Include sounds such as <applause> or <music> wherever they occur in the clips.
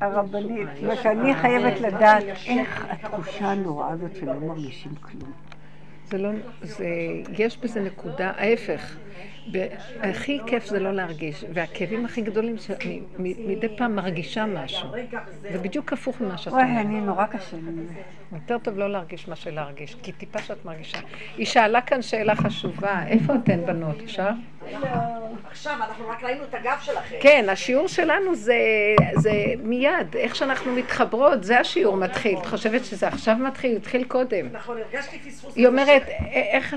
הרבנית, מה שאני חייבת לדעת, איך התחושה הנוראה הזאת שלא מרגישים כלום. זה לא, זה, יש בזה נקודה, ההפך. הכי כיף זה לא להרגיש, והכאבים הכי גדולים שאני מדי פעם מרגישה משהו. זה בדיוק הפוך ממה שאת אומרת. וואי, אני נורא קשה לי. יותר טוב לא להרגיש מה שלהרגיש, כי טיפה שאת מרגישה. היא שאלה כאן שאלה חשובה, איפה אתן בנות, אפשר? עכשיו, אנחנו רק ראינו את הגב שלכם. כן, השיעור שלנו זה, זה מיד, איך שאנחנו מתחברות, זה השיעור מתחיל. את חושבת שזה עכשיו מתחיל? התחיל קודם. נכון, הרגשתי פספוס. היא אומרת, איך,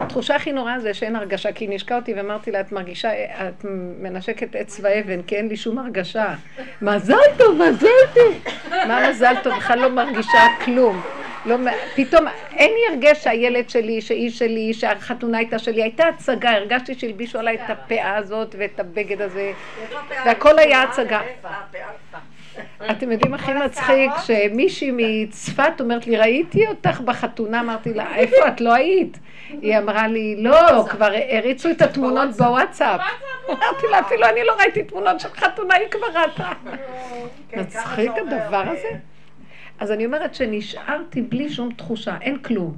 התחושה הכי נוראה זה שאין הרגשה, כי היא אותי ואמרתי לה, את מרגישה, את מנשקת עץ ואבן, כי אין לי שום הרגשה. מזל טוב, מזל טוב. מה מזל טוב? בכלל לא מרגישה כלום. לא, פתאום אין לי הרגש שהילד שלי, שהיא שלי, שהחתונה הייתה שלי, הייתה הצגה, הרגשתי שהלבישו עליי את הפאה הזאת ואת הבגד הזה, והכל היה הצגה. אתם יודעים הכי מצחיק, שמישהי מצפת אומרת לי, ראיתי אותך בחתונה, אמרתי לה, איפה את לא היית? היא אמרה לי, לא, כבר הריצו את התמונות בוואטסאפ. אמרתי לה, אפילו אני לא ראיתי תמונות של חתונה, היא כבר ראתה. <laughs> כן, מצחיק הדבר הזה. אז אני אומרת שנשארתי בלי שום תחושה, אין כלום.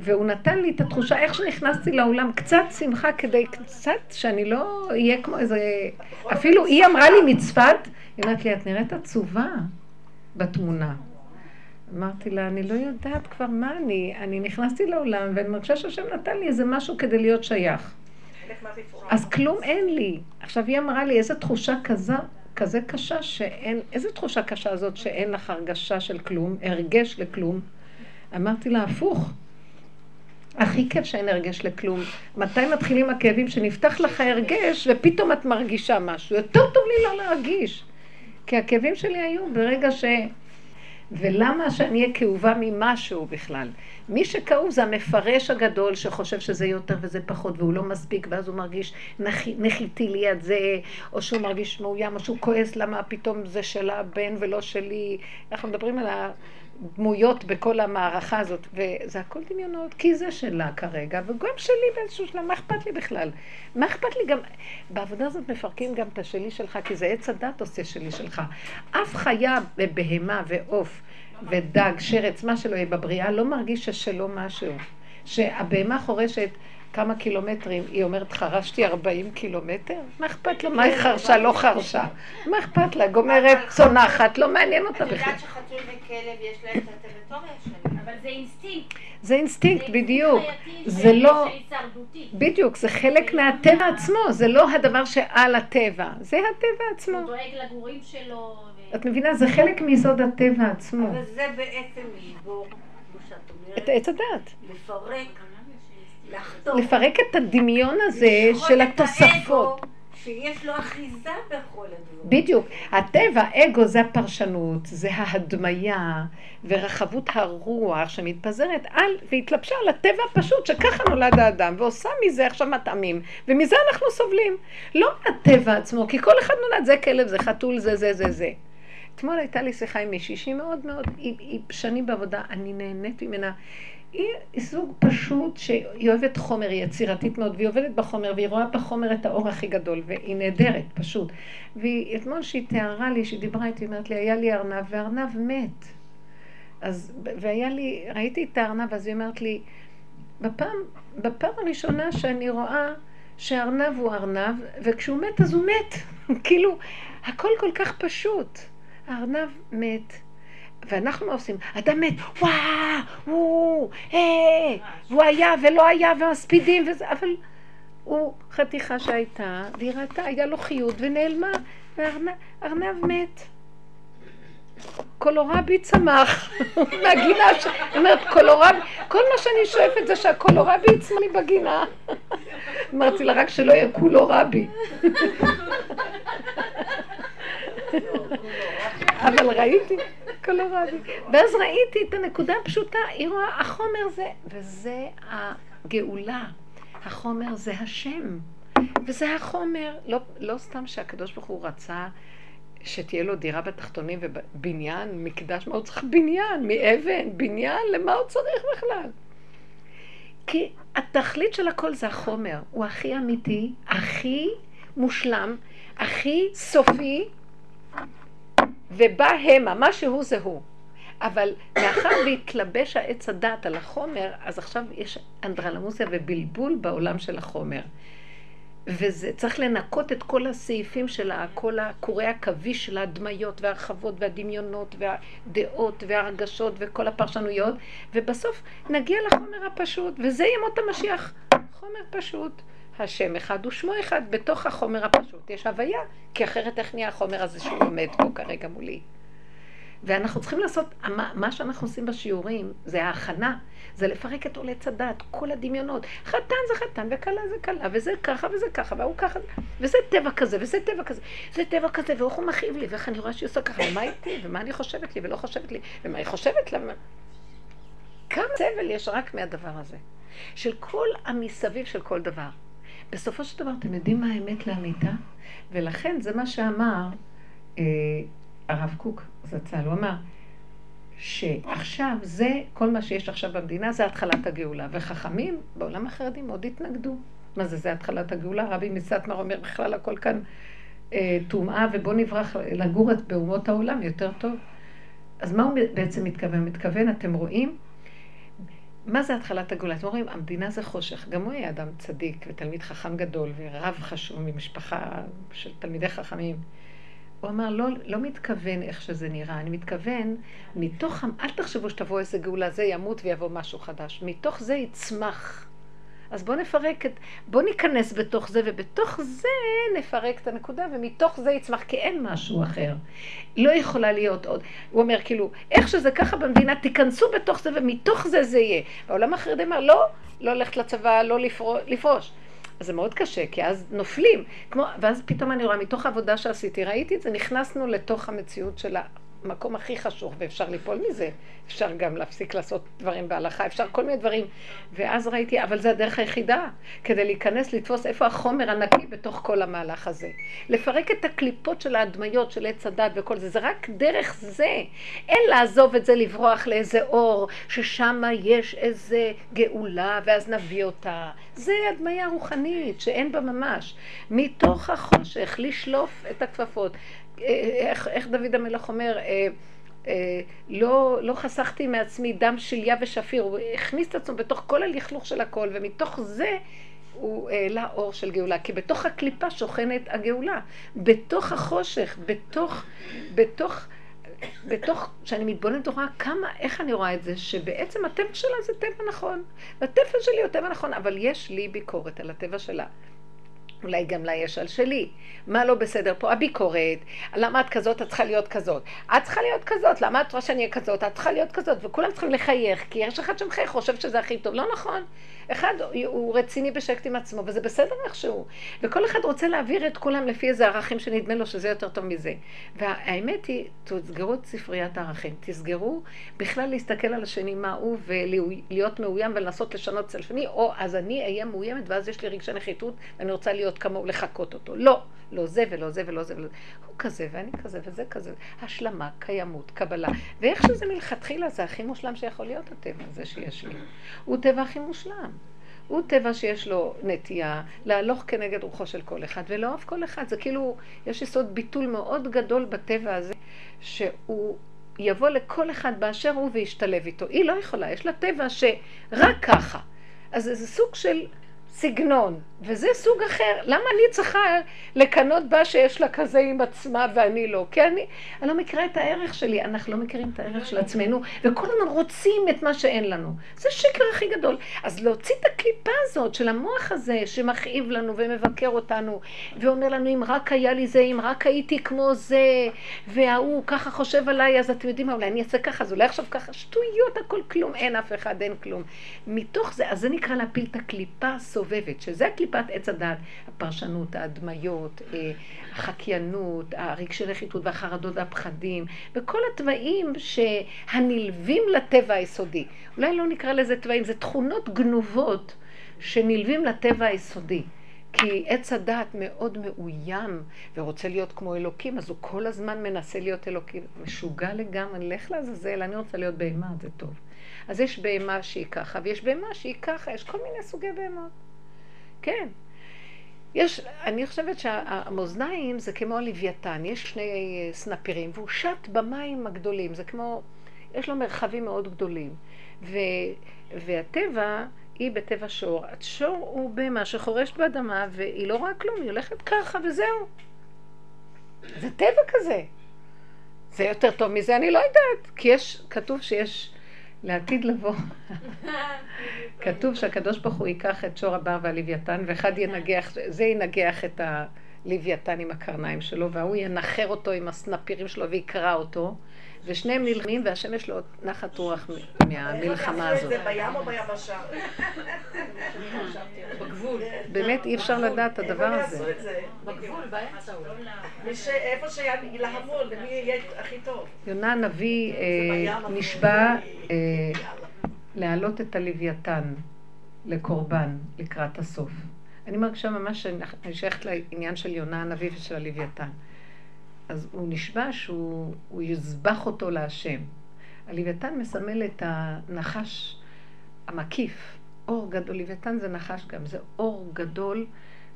והוא נתן לי את התחושה, איך שנכנסתי לאולם, קצת שמחה כדי קצת שאני לא אהיה כמו איזה... אפילו היא אמרה לי מצפת, היא אומרת לי, את נראית עצובה בתמונה. אמרתי לה, אני לא יודעת כבר מה אני, אני נכנסתי לאולם ואני מרגישה שהשם נתן לי איזה משהו כדי להיות שייך. אז כלום אין לי. עכשיו היא אמרה לי, איזה תחושה כזה, כזה קשה שאין, איזה תחושה קשה זאת שאין לך הרגשה של כלום, הרגש לכלום? אמרתי לה, הפוך. הכי כיף שאין הרגש לכלום. מתי מתחילים הכאבים? שנפתח לך הרגש ופתאום את מרגישה משהו. יותר טוב לי לא להרגיש. כי הכאבים שלי היו ברגע ש... ולמה שאני אהיה כאובה ממשהו בכלל? מי שכאוב זה המפרש הגדול שחושב שזה יותר וזה פחות והוא לא מספיק ואז הוא מרגיש נחיתי ליד זה או שהוא מרגיש מאוים או שהוא כועס למה פתאום זה של הבן ולא שלי. אנחנו מדברים על הדמויות בכל המערכה הזאת וזה הכל דמיונות כי זה שלה כרגע וגם שלי באיזשהו שלב, מה אכפת לי בכלל? מה אכפת לי גם, בעבודה הזאת מפרקים גם את השלי שלך כי זה עץ הדעת עושה שלי שלך. אף חיה בבהמה ועוף ודג, שרץ, מה שלא יהיה בבריאה, לא מרגיש ששלו משהו. שהבהמה חורשת כמה קילומטרים, היא אומרת, חרשתי 40 קילומטר? מה אכפת לו? מה היא חרשה? לא חרשה. מה אכפת לה? גומרת, צונחת, לא מעניין אותה בכלל. את יודעת שחתול וכלב יש להם את הטריטוריה שלהם, אבל זה אינסטינקט. זה אינסטינקט, בדיוק. זה לא... בדיוק, זה חלק מהטבע עצמו, זה לא הדבר שעל הטבע, זה הטבע עצמו. הוא דואג לגורים שלו. את מבינה? זה חלק מיסוד הטבע עצמו. אבל זה בעצם לשבור, כמו שאת אומרת. את עץ הדעת. לפרק, לפרק את הדמיון הזה של התוספות. שיש לו אחיזה בכל הדברים. בדיוק. הטבע, אגו זה הפרשנות, זה ההדמיה ורחבות הרוח שמתפזרת על והתלבשה על הטבע הפשוט שככה נולד האדם ועושה מזה עכשיו מטעמים ומזה אנחנו סובלים. לא הטבע עצמו, כי כל אחד נולד, זה כלב, זה חתול, זה זה זה זה. אתמול הייתה לי שיחה עם מישהי שהיא מאוד מאוד, היא, היא שנים בעבודה, אני נהנית ממנה. היא זוג פשוט שהיא אוהבת חומר, היא יצירתית מאוד, והיא עובדת בחומר, והיא רואה בחומר את האור הכי גדול, והיא נהדרת, פשוט. ואתמול שהיא תיארה לי, שהיא דיברה איתי, היא אומרת לי, היה לי ארנב, וארנב מת. אז, והיה לי, ראיתי את הארנב, אז היא אומרת לי, בפעם, בפעם הראשונה שאני רואה שארנב הוא ארנב, וכשהוא מת אז הוא מת. <laughs> כאילו, הכל כל כך פשוט. הארנב מת. ואנחנו מה עושים? אדם מת, וואו, הוא, אה, הוא היה ולא היה ומספידים וזה, אבל הוא חתיכה שהייתה, והיא ראתה, היה לו חיות ונעלמה, וארנב מת. קולורבי צמח <laughs> מהגינה. היא אומרת קולורבי, כל מה שאני שואפת זה שהקולורבי יצמח לי בגינה. <laughs> אמרתי לה רק שלא יהיה קולורבי. <laughs> אבל ראיתי, קולורבי. ואז ראיתי את הנקודה הפשוטה, היא רואה, החומר זה, וזה הגאולה. החומר זה השם. וזה החומר, לא, לא סתם שהקדוש ברוך הוא רצה שתהיה לו דירה בתחתונים ובניין, מקדש, מה הוא צריך בניין? מאבן, בניין, למה הוא צריך בכלל? כי התכלית של הכל זה החומר, הוא הכי אמיתי, הכי מושלם, הכי סופי, ובא המה, מה שהוא זה הוא. אבל מאחר והתלבש העץ הדעת על החומר, אז עכשיו יש אנדרלמוסיה ובלבול בעולם של החומר. וזה צריך לנקות את כל הסעיפים של כל הקורי עכביש של ההדמיות וההרחבות והדמיונות והדעות וההרגשות וכל הפרשנויות, ובסוף נגיע לחומר הפשוט, וזה ימות המשיח. חומר פשוט. השם אחד ושמו אחד בתוך החומר הפשוט. יש הוויה, כי אחרת איך נהיה החומר הזה שהוא עומד פה כרגע מולי. ואנחנו צריכים לעשות, מה, שאנחנו עושים בשיעורים זה ההכנה, זה לפרק את עולי צדת, כל הדמיונות. חתן זה חתן וכלה זה כלה, וזה ככה וזה ככה, והוא ככה, וזה טבע כזה, וזה טבע כזה, זה טבע כזה, ואיך הוא מכאיב לי, ואיך אני רואה שהיא עושה ככה, ומה איתי, ומה אני חושבת לי ולא חושבת לי, ומה היא חושבת לה. כמה סבל יש רק מהדבר הזה, של כל המסביב של כל דבר. בסופו של דבר, אתם יודעים מה האמת לאמיתה? ולכן זה מה שאמר אה, הרב קוק זצ"ל, הוא אמר שעכשיו זה, כל מה שיש עכשיו במדינה זה התחלת הגאולה, וחכמים בעולם החרדי מאוד התנגדו. מה זה, זה התחלת הגאולה? רבי מסטמר אומר בכלל הכל כאן אה, טומאה, ובוא נברח לגור באומות העולם יותר טוב. אז מה הוא בעצם מתכוון? מתכוון, אתם רואים? מה זה התחלת הגאולה? אתם רואים, המדינה זה חושך. גם הוא היה אדם צדיק ותלמיד חכם גדול ורב חשוב ממשפחה של תלמידי חכמים. הוא אמר, לא, לא מתכוון איך שזה נראה, אני מתכוון, מתוך, אל תחשבו שתבוא איזה גאולה, זה ימות ויבוא משהו חדש. מתוך זה יצמח. אז בואו נפרק את, בואו ניכנס בתוך זה, ובתוך זה נפרק את הנקודה, ומתוך זה יצמח, כי אין משהו אחר. לא יכולה להיות עוד. הוא אומר, כאילו, איך שזה ככה במדינה, תיכנסו בתוך זה, ומתוך זה זה יהיה. והעולם החרדי אמר, לא, לא ללכת לצבא, לא לפרוש. אז זה מאוד קשה, כי אז נופלים. כמו, ואז פתאום אני רואה, מתוך העבודה שעשיתי, ראיתי את זה, נכנסנו לתוך המציאות של המקום הכי חשוך, ואפשר ליפול מזה. אפשר גם להפסיק לעשות דברים בהלכה, אפשר כל מיני דברים. ואז ראיתי, אבל זה הדרך היחידה, כדי להיכנס, לתפוס איפה החומר הנקי בתוך כל המהלך הזה. לפרק את הקליפות של ההדמיות, של עץ הדת וכל זה, זה רק דרך זה. אין לעזוב את זה, לברוח לאיזה אור, ששם יש איזה גאולה, ואז נביא אותה. זה הדמיה רוחנית, שאין בה ממש. מתוך החושך, לשלוף את הכפפות. איך, איך דוד המלך אומר, אה, אה, לא, לא חסכתי מעצמי דם שליה ושפיר, הוא הכניס את עצמו בתוך כל הלכלוך של הכל, ומתוך זה הוא העלה אור של גאולה, כי בתוך הקליפה שוכנת הגאולה, בתוך החושך, בתוך, בתוך, בתוך, כשאני מתבוננת ורואה כמה, איך אני רואה את זה, שבעצם הטבע שלה זה טבע נכון, והטבע שלי הוא טבע נכון, אבל יש לי ביקורת על הטבע שלה. אולי גם לה יש על שלי. מה לא בסדר פה? הביקורת. למה את כזאת? את צריכה להיות כזאת. את צריכה להיות כזאת. למה את רוצה שאני אהיה כזאת? את צריכה להיות כזאת. וכולם צריכים לחייך, כי יש אחד שמחייך, חושב שזה הכי טוב. לא נכון. אחד הוא רציני בשקט עם עצמו, וזה בסדר איכשהו. וכל אחד רוצה להעביר את כולם לפי איזה ערכים שנדמה לו שזה יותר טוב מזה. והאמת היא, תסגרו את ספריית הערכים. תסגרו בכלל להסתכל על השני מה הוא, ולהיות מאוים ולנסות לשנות אצל השני, או אז אני אהיה מאוימת, ואז יש לי רגשי נחיתות, ואני רוצה להיות כמוהו, לחקות אותו. לא. לא זה ולא זה ולא זה ולא זה. הוא כזה ואני כזה וזה כזה. השלמה, קיימות, קבלה. ואיך שזה מלכתחילה זה הכי מושלם שיכול להיות הטבע הזה שיש לי. הוא טבע הכי מושלם. הוא טבע שיש לו נטייה להלוך כנגד רוחו של כל אחד ולאהוב כל אחד. זה כאילו, יש יסוד ביטול מאוד גדול בטבע הזה, שהוא יבוא לכל אחד באשר הוא וישתלב איתו. היא לא יכולה, יש לה טבע שרק ככה. אז זה סוג של סגנון, וזה סוג אחר. למה אני צריכה לקנות בה שיש לה כזה עם עצמה ואני לא? כי אני, אני לא מכירה את הערך שלי, אנחנו לא מכירים את הערך של עצמנו, וכל הזמן רוצים את מה שאין לנו. זה שקר הכי גדול. אז להוציא את הקליפה הזאת של המוח הזה שמכאיב לנו ומבקר אותנו, ואומר לנו אם רק היה לי זה, אם רק הייתי כמו זה, וההוא ככה חושב עליי, אז אתם יודעים מה, אולי אני אעשה ככה, אז אולי עכשיו ככה, שטויות, הכל כלום, אין אף אחד, אין כלום. מתוך זה, אז זה נקרא להפיל את הקליפה הסובבת, שזה הקליפת עץ הדת, הפרשנות, ההדמיות, אה, החקיינות, הרגשי נחיתות והחרדות והפחדים, וכל התוואים שהנלווים לטבע היסודי. אולי לא נקרא לזה תוואים, זה תכונות גנובות שנלווים לטבע היסודי. כי עץ הדת מאוד מאוים ורוצה להיות כמו אלוקים, אז הוא כל הזמן מנסה להיות אלוקים. משוגע לגמרי, לך לעזאזל, אני רוצה להיות בהמה, זה טוב. אז יש בהמה שהיא ככה, ויש בהמה שהיא ככה, יש כל מיני סוגי בהמות. כן. יש, אני חושבת שהמאזניים זה כמו הלוויתן, יש שני סנפירים, והוא שט במים הגדולים, זה כמו, יש לו מרחבים מאוד גדולים. ו, והטבע, היא בטבע שור. השור הוא בהמה שחורש באדמה, והיא לא רואה כלום, היא הולכת ככה וזהו. זה טבע כזה. זה יותר טוב מזה, אני לא יודעת. כי יש, כתוב שיש לעתיד לבוא. כתוב שהקדוש ברוך הוא ייקח את שור הבר והלוויתן, ואחד ינגח, זה ינגח את הלוויתן עם הקרניים שלו, וההוא ינחר אותו עם הסנפירים שלו ויקרע אותו, ושניהם נלחמים, והשם יש לו נחת רוח מהמלחמה הזאת. זה בים או ביבשה? בגבול. באמת אי אפשר לדעת את הדבר הזה. בגבול, באמצע איפה שילהמו, למי יהיה הכי טוב. יונה הנביא אה, נשבע אה, להעלות את הלוויתן לקורבן לקראת הסוף. אני מרגישה ממש שאני שייכת לעניין של יונה הנביא ושל הלוויתן. אז הוא נשבע שהוא הוא יזבח אותו להשם. הלוויתן מסמל את הנחש המקיף. אור גדול, לוויתן זה נחש גם, זה אור גדול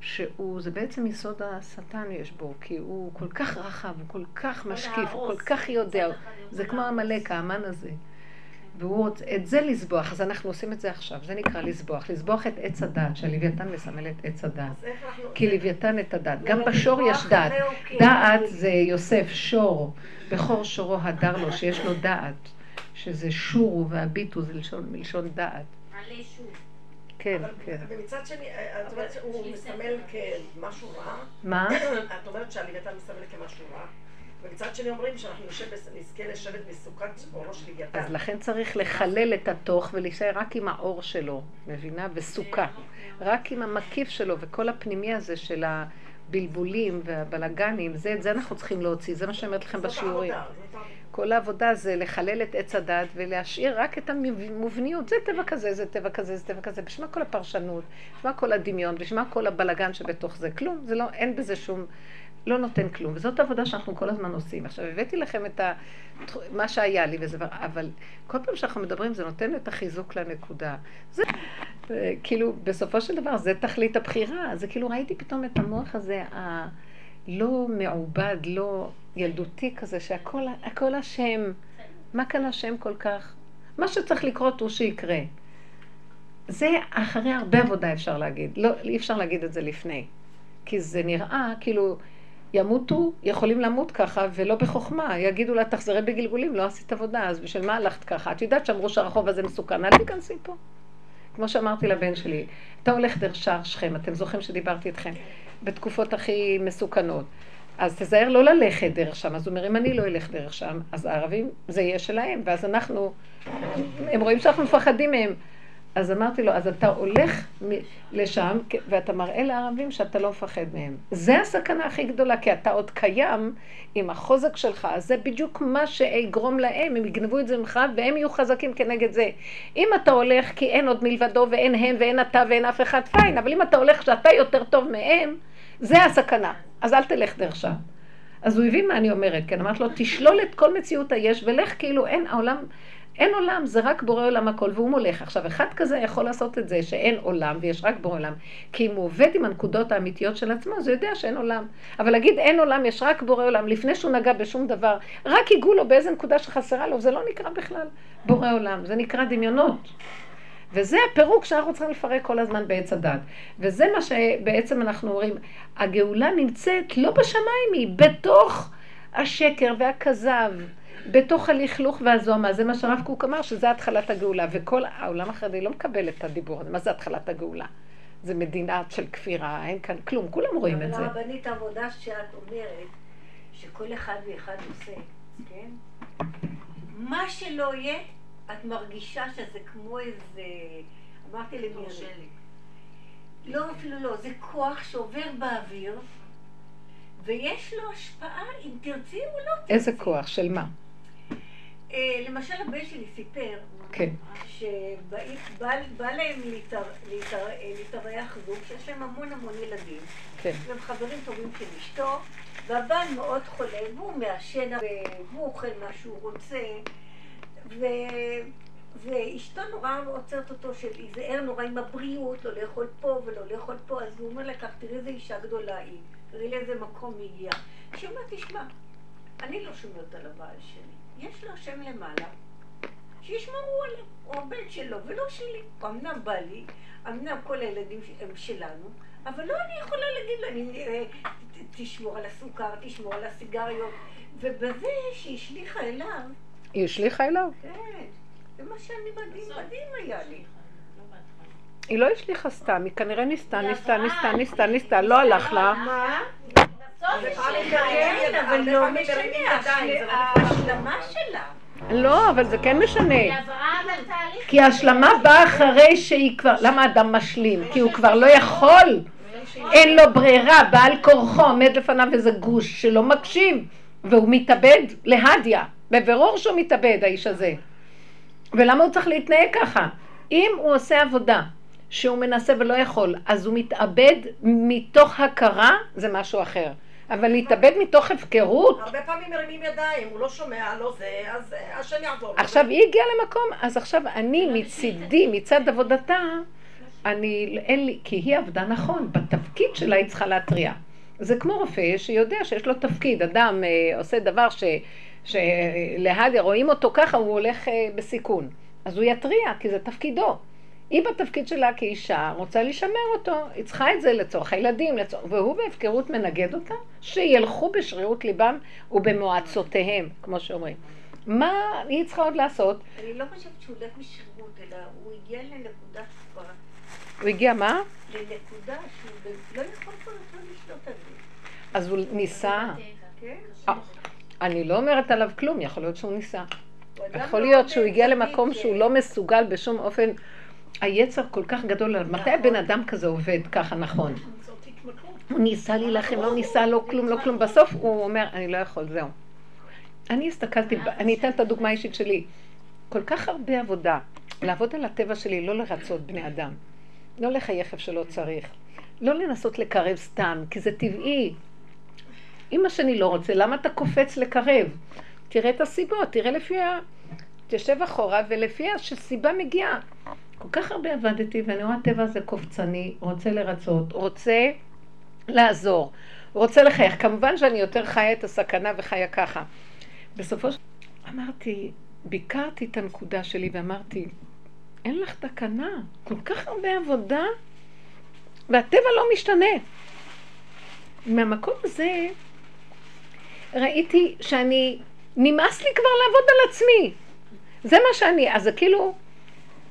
שהוא, זה בעצם יסוד השטן יש בו, כי הוא כל כך רחב, הוא כל כך משקיף, הוא כל כך יודע, זה כמו עמלק, האמן הזה. והוא רוצה את זה לסבוח, אז אנחנו עושים את זה עכשיו, זה נקרא לסבוח, לסבוח את עץ הדת, שהלוויתן מסמל את עץ הדת. כי לוויתן את הדת, גם אבל בשור יש דעת. זהו, כן. דעת זה יוסף, שור, בכור שורו הדר לו, שיש לו דעת, שזה שורו והביטו זה לשון- מלשון דעת. כן, אבל- כן. ומצד שני, את אומרת שהוא מסמל כמשהו רע, מה? את אומרת שהלוויתן מסמל כמשהו רע, ומצד שני אומרים שאנחנו נשב נזכה לשבת בסוכת אורו של לוויתן. אז לכן צריך לחלל את התוך ולהישאר רק עם האור שלו, מבינה? וסוכה. רק עם המקיף שלו וכל הפנימי הזה של הבלבולים והבלגנים, זה, את זה אנחנו צריכים להוציא, זה מה שאני אומרת לכם זאת בשיעורים. כל העבודה זה לחלל את עץ הדת ולהשאיר רק את המובניות. זה טבע כזה, זה טבע כזה, זה טבע כזה. בשביל מה כל הפרשנות? בשביל מה כל הדמיון? בשביל מה כל הבלגן שבתוך זה? כלום. זה לא, אין בזה שום... לא נותן כלום. וזאת עבודה שאנחנו כל הזמן עושים. עכשיו, הבאתי לכם את ה... מה שהיה לי, וזה... אבל כל פעם שאנחנו מדברים, זה נותן את החיזוק לנקודה. זה... כאילו, בסופו של דבר, זה תכלית הבחירה. זה כאילו, ראיתי פתאום את המוח הזה, הלא מעובד, לא ילדותי כזה, שהכל הכל אשם. מה כאן אשם כל כך? מה שצריך לקרות הוא שיקרה. זה אחרי הרבה עבודה אפשר להגיד. לא, אי אפשר להגיד את זה לפני. כי זה נראה כאילו ימותו, יכולים למות ככה, ולא בחוכמה. יגידו לה, תחזרי בגלגולים, לא עשית עבודה, אז בשביל מה הלכת ככה? את יודעת שאמרו שהרחוב הזה מסוכן, אל תיכנסי פה. כמו שאמרתי לבן שלי, אתה הולך דרך שער שכם, אתם זוכרים שדיברתי איתכם, בתקופות הכי מסוכנות. אז תזהר לא ללכת דרך שם. אז הוא אומר, אם אני לא אלך דרך שם, אז הערבים, זה יהיה שלהם. ואז אנחנו, הם רואים שאנחנו מפחדים מהם. אז אמרתי לו, אז אתה הולך לשם, ואתה מראה לערבים שאתה לא מפחד מהם. זה הסכנה הכי גדולה, כי אתה עוד קיים עם החוזק שלך, אז זה בדיוק מה שיגרום להם, הם יגנבו את זה ממך, והם יהיו חזקים כנגד זה. אם אתה הולך כי אין עוד מלבדו, ואין הם, ואין אתה, ואין אף אחד, פיין, אבל אם אתה הולך שאתה יותר טוב מהם, זה הסכנה. אז אל תלך דרך שם. אז הוא הבין מה אני אומרת, כן, אמרתי לו, תשלול את כל מציאות היש ולך כאילו אין העולם, אין עולם, זה רק בורא עולם הכל, והוא מולך. עכשיו, אחד כזה יכול לעשות את זה, שאין עולם ויש רק בורא עולם, כי אם הוא עובד עם הנקודות האמיתיות של עצמו, אז הוא יודע שאין עולם. אבל להגיד אין עולם, יש רק בורא עולם, לפני שהוא נגע בשום דבר, רק ייגעו לו באיזה נקודה שחסרה לו, זה לא נקרא בכלל בורא עולם, זה נקרא דמיונות. וזה הפירוק שאנחנו צריכים לפרק כל הזמן בעץ הדת. וזה מה שבעצם אנחנו אומרים, הגאולה נמצאת לא בשמיים, היא בתוך השקר והכזב, בתוך הלכלוך והזוהמה. זה מה שהרב קוק אמר, שזה התחלת הגאולה. וכל העולם החרדי לא מקבל את הדיבור הזה. מה זה התחלת הגאולה? זה מדינה של כפירה, אין כאן כלום, כולם רואים את זה. אבל הרבנית העבודה שאת אומרת, שכל אחד ואחד עושה, כן? מה שלא יהיה, את מרגישה שזה כמו איזה... אמרתי למירי. לא, אפילו לא. זה כוח שעובר באוויר, ויש לו השפעה, אם תרצי או לא תרצי. איזה כוח, של מה? אה, למשל, הבן שלי סיפר, כן. שבא להם להתאר- להתארח זוג שיש להם המון המון ילדים. כן. והם חברים טובים של אשתו, והבן מאוד חולה, והוא מעשן, והוא אוכל מה שהוא רוצה, ואשתו נורא עוצרת אותו, שייזהר נורא עם הבריאות, לא לאכול פה ולא לאכול פה, אז הוא אומר לה כך, תראי איזה אישה גדולה היא, תראי לאיזה מקום היא הגיעה. שהיא אומרת, תשמע, אני לא שומרת על הבעל שלי, יש לו השם למעלה, שישמרו עליו, הוא הבן שלו ולא שלי. אמנם בא לי, אמנם כל הילדים הם שלנו, אבל לא אני יכולה להגיד לו, אני, אה, תשמור על הסוכר, תשמור על הסיגריות, ובזה שהיא השליכה אליו, היא השליכה אליו. כן, זה מה שאני מדהים, מדהים היה לי. היא לא השליכה סתם, היא כנראה ניסתה, ניסתה, ניסתה, ניסתה, ניסתה, לא הלך לה. מה? אבל לא משנה, ההשלמה שלה. לא, אבל זה כן משנה. כי ההשלמה באה אחרי שהיא כבר, למה אדם משלים? כי הוא כבר לא יכול, אין לו ברירה, בעל כורחו עומד לפניו איזה גוש שלא מקשיב, והוא מתאבד להדיה, בבירור שהוא מתאבד האיש הזה. ולמה הוא צריך להתנהג ככה? אם הוא עושה עבודה שהוא מנסה ולא יכול, אז הוא מתאבד מתוך הכרה, זה משהו אחר. אבל להתאבד מתוך הפקרות, הרבה פעמים מרימים ידיים, הוא לא שומע, לא זה, אז אה, השם יעזור. לו. עכשיו היא הגיעה למקום, אז עכשיו אני מצידי, מצד עבודתה, אני, אין לי, כי היא עבדה נכון, בתפקיד שלה היא צריכה להתריע. זה כמו רופא שיודע שיש לו תפקיד, אדם אה, עושה דבר ש, שלהדיה רואים אותו ככה, הוא הולך אה, בסיכון. אז הוא יתריע, כי זה תפקידו. היא בתפקיד שלה כאישה רוצה לשמר אותו, היא צריכה את זה לצורך הילדים, לצורך... והוא בהפקרות מנגד אותה, שילכו בשרירות ליבם ובמועצותיהם, כמו שאומרים. מה היא צריכה עוד לעשות? אני לא חושבת שהוא הולך בשרירות, אלא הוא הגיע לנקודה כבר, הוא הגיע מה? לנקודה שהוא לא יכול כבר יותר לשלוט על זה. אז הוא ניסה. אה, אני לא אומרת עליו כלום, יכול להיות שהוא ניסה. יכול מאוד להיות שהוא הגיע למקום שהוא לא מסוגל בשום אופן. היצר כל כך גדול. מתי הבן אדם כזה עובד ככה נכון? הוא ניסה להילחם, לא ניסה, לא כלום, לא כלום. בסוף הוא אומר, אני לא יכול, זהו. אני הסתכלתי, אני אתן את הדוגמה האישית שלי. כל כך הרבה עבודה, לעבוד על הטבע שלי, לא לרצות בני אדם. לא לחייך איפה שלא צריך. לא לנסות לקרב סתם, כי זה טבעי. אם מה שאני לא רוצה, למה אתה קופץ לקרב? תראה את הסיבות, תראה לפי ה... תשב אחורה ולפי שסיבה מגיעה. כל כך הרבה עבדתי, ואני רואה הטבע הזה קופצני, רוצה לרצות, רוצה לעזור, רוצה לחייך. כמובן שאני יותר חיה את הסכנה וחיה ככה. בסופו של... אמרתי, ביקרתי את הנקודה שלי ואמרתי, אין לך תקנה, כל כך הרבה עבודה, והטבע לא משתנה. מהמקום הזה ראיתי שאני, נמאס לי כבר לעבוד על עצמי. זה מה שאני, אז זה כאילו,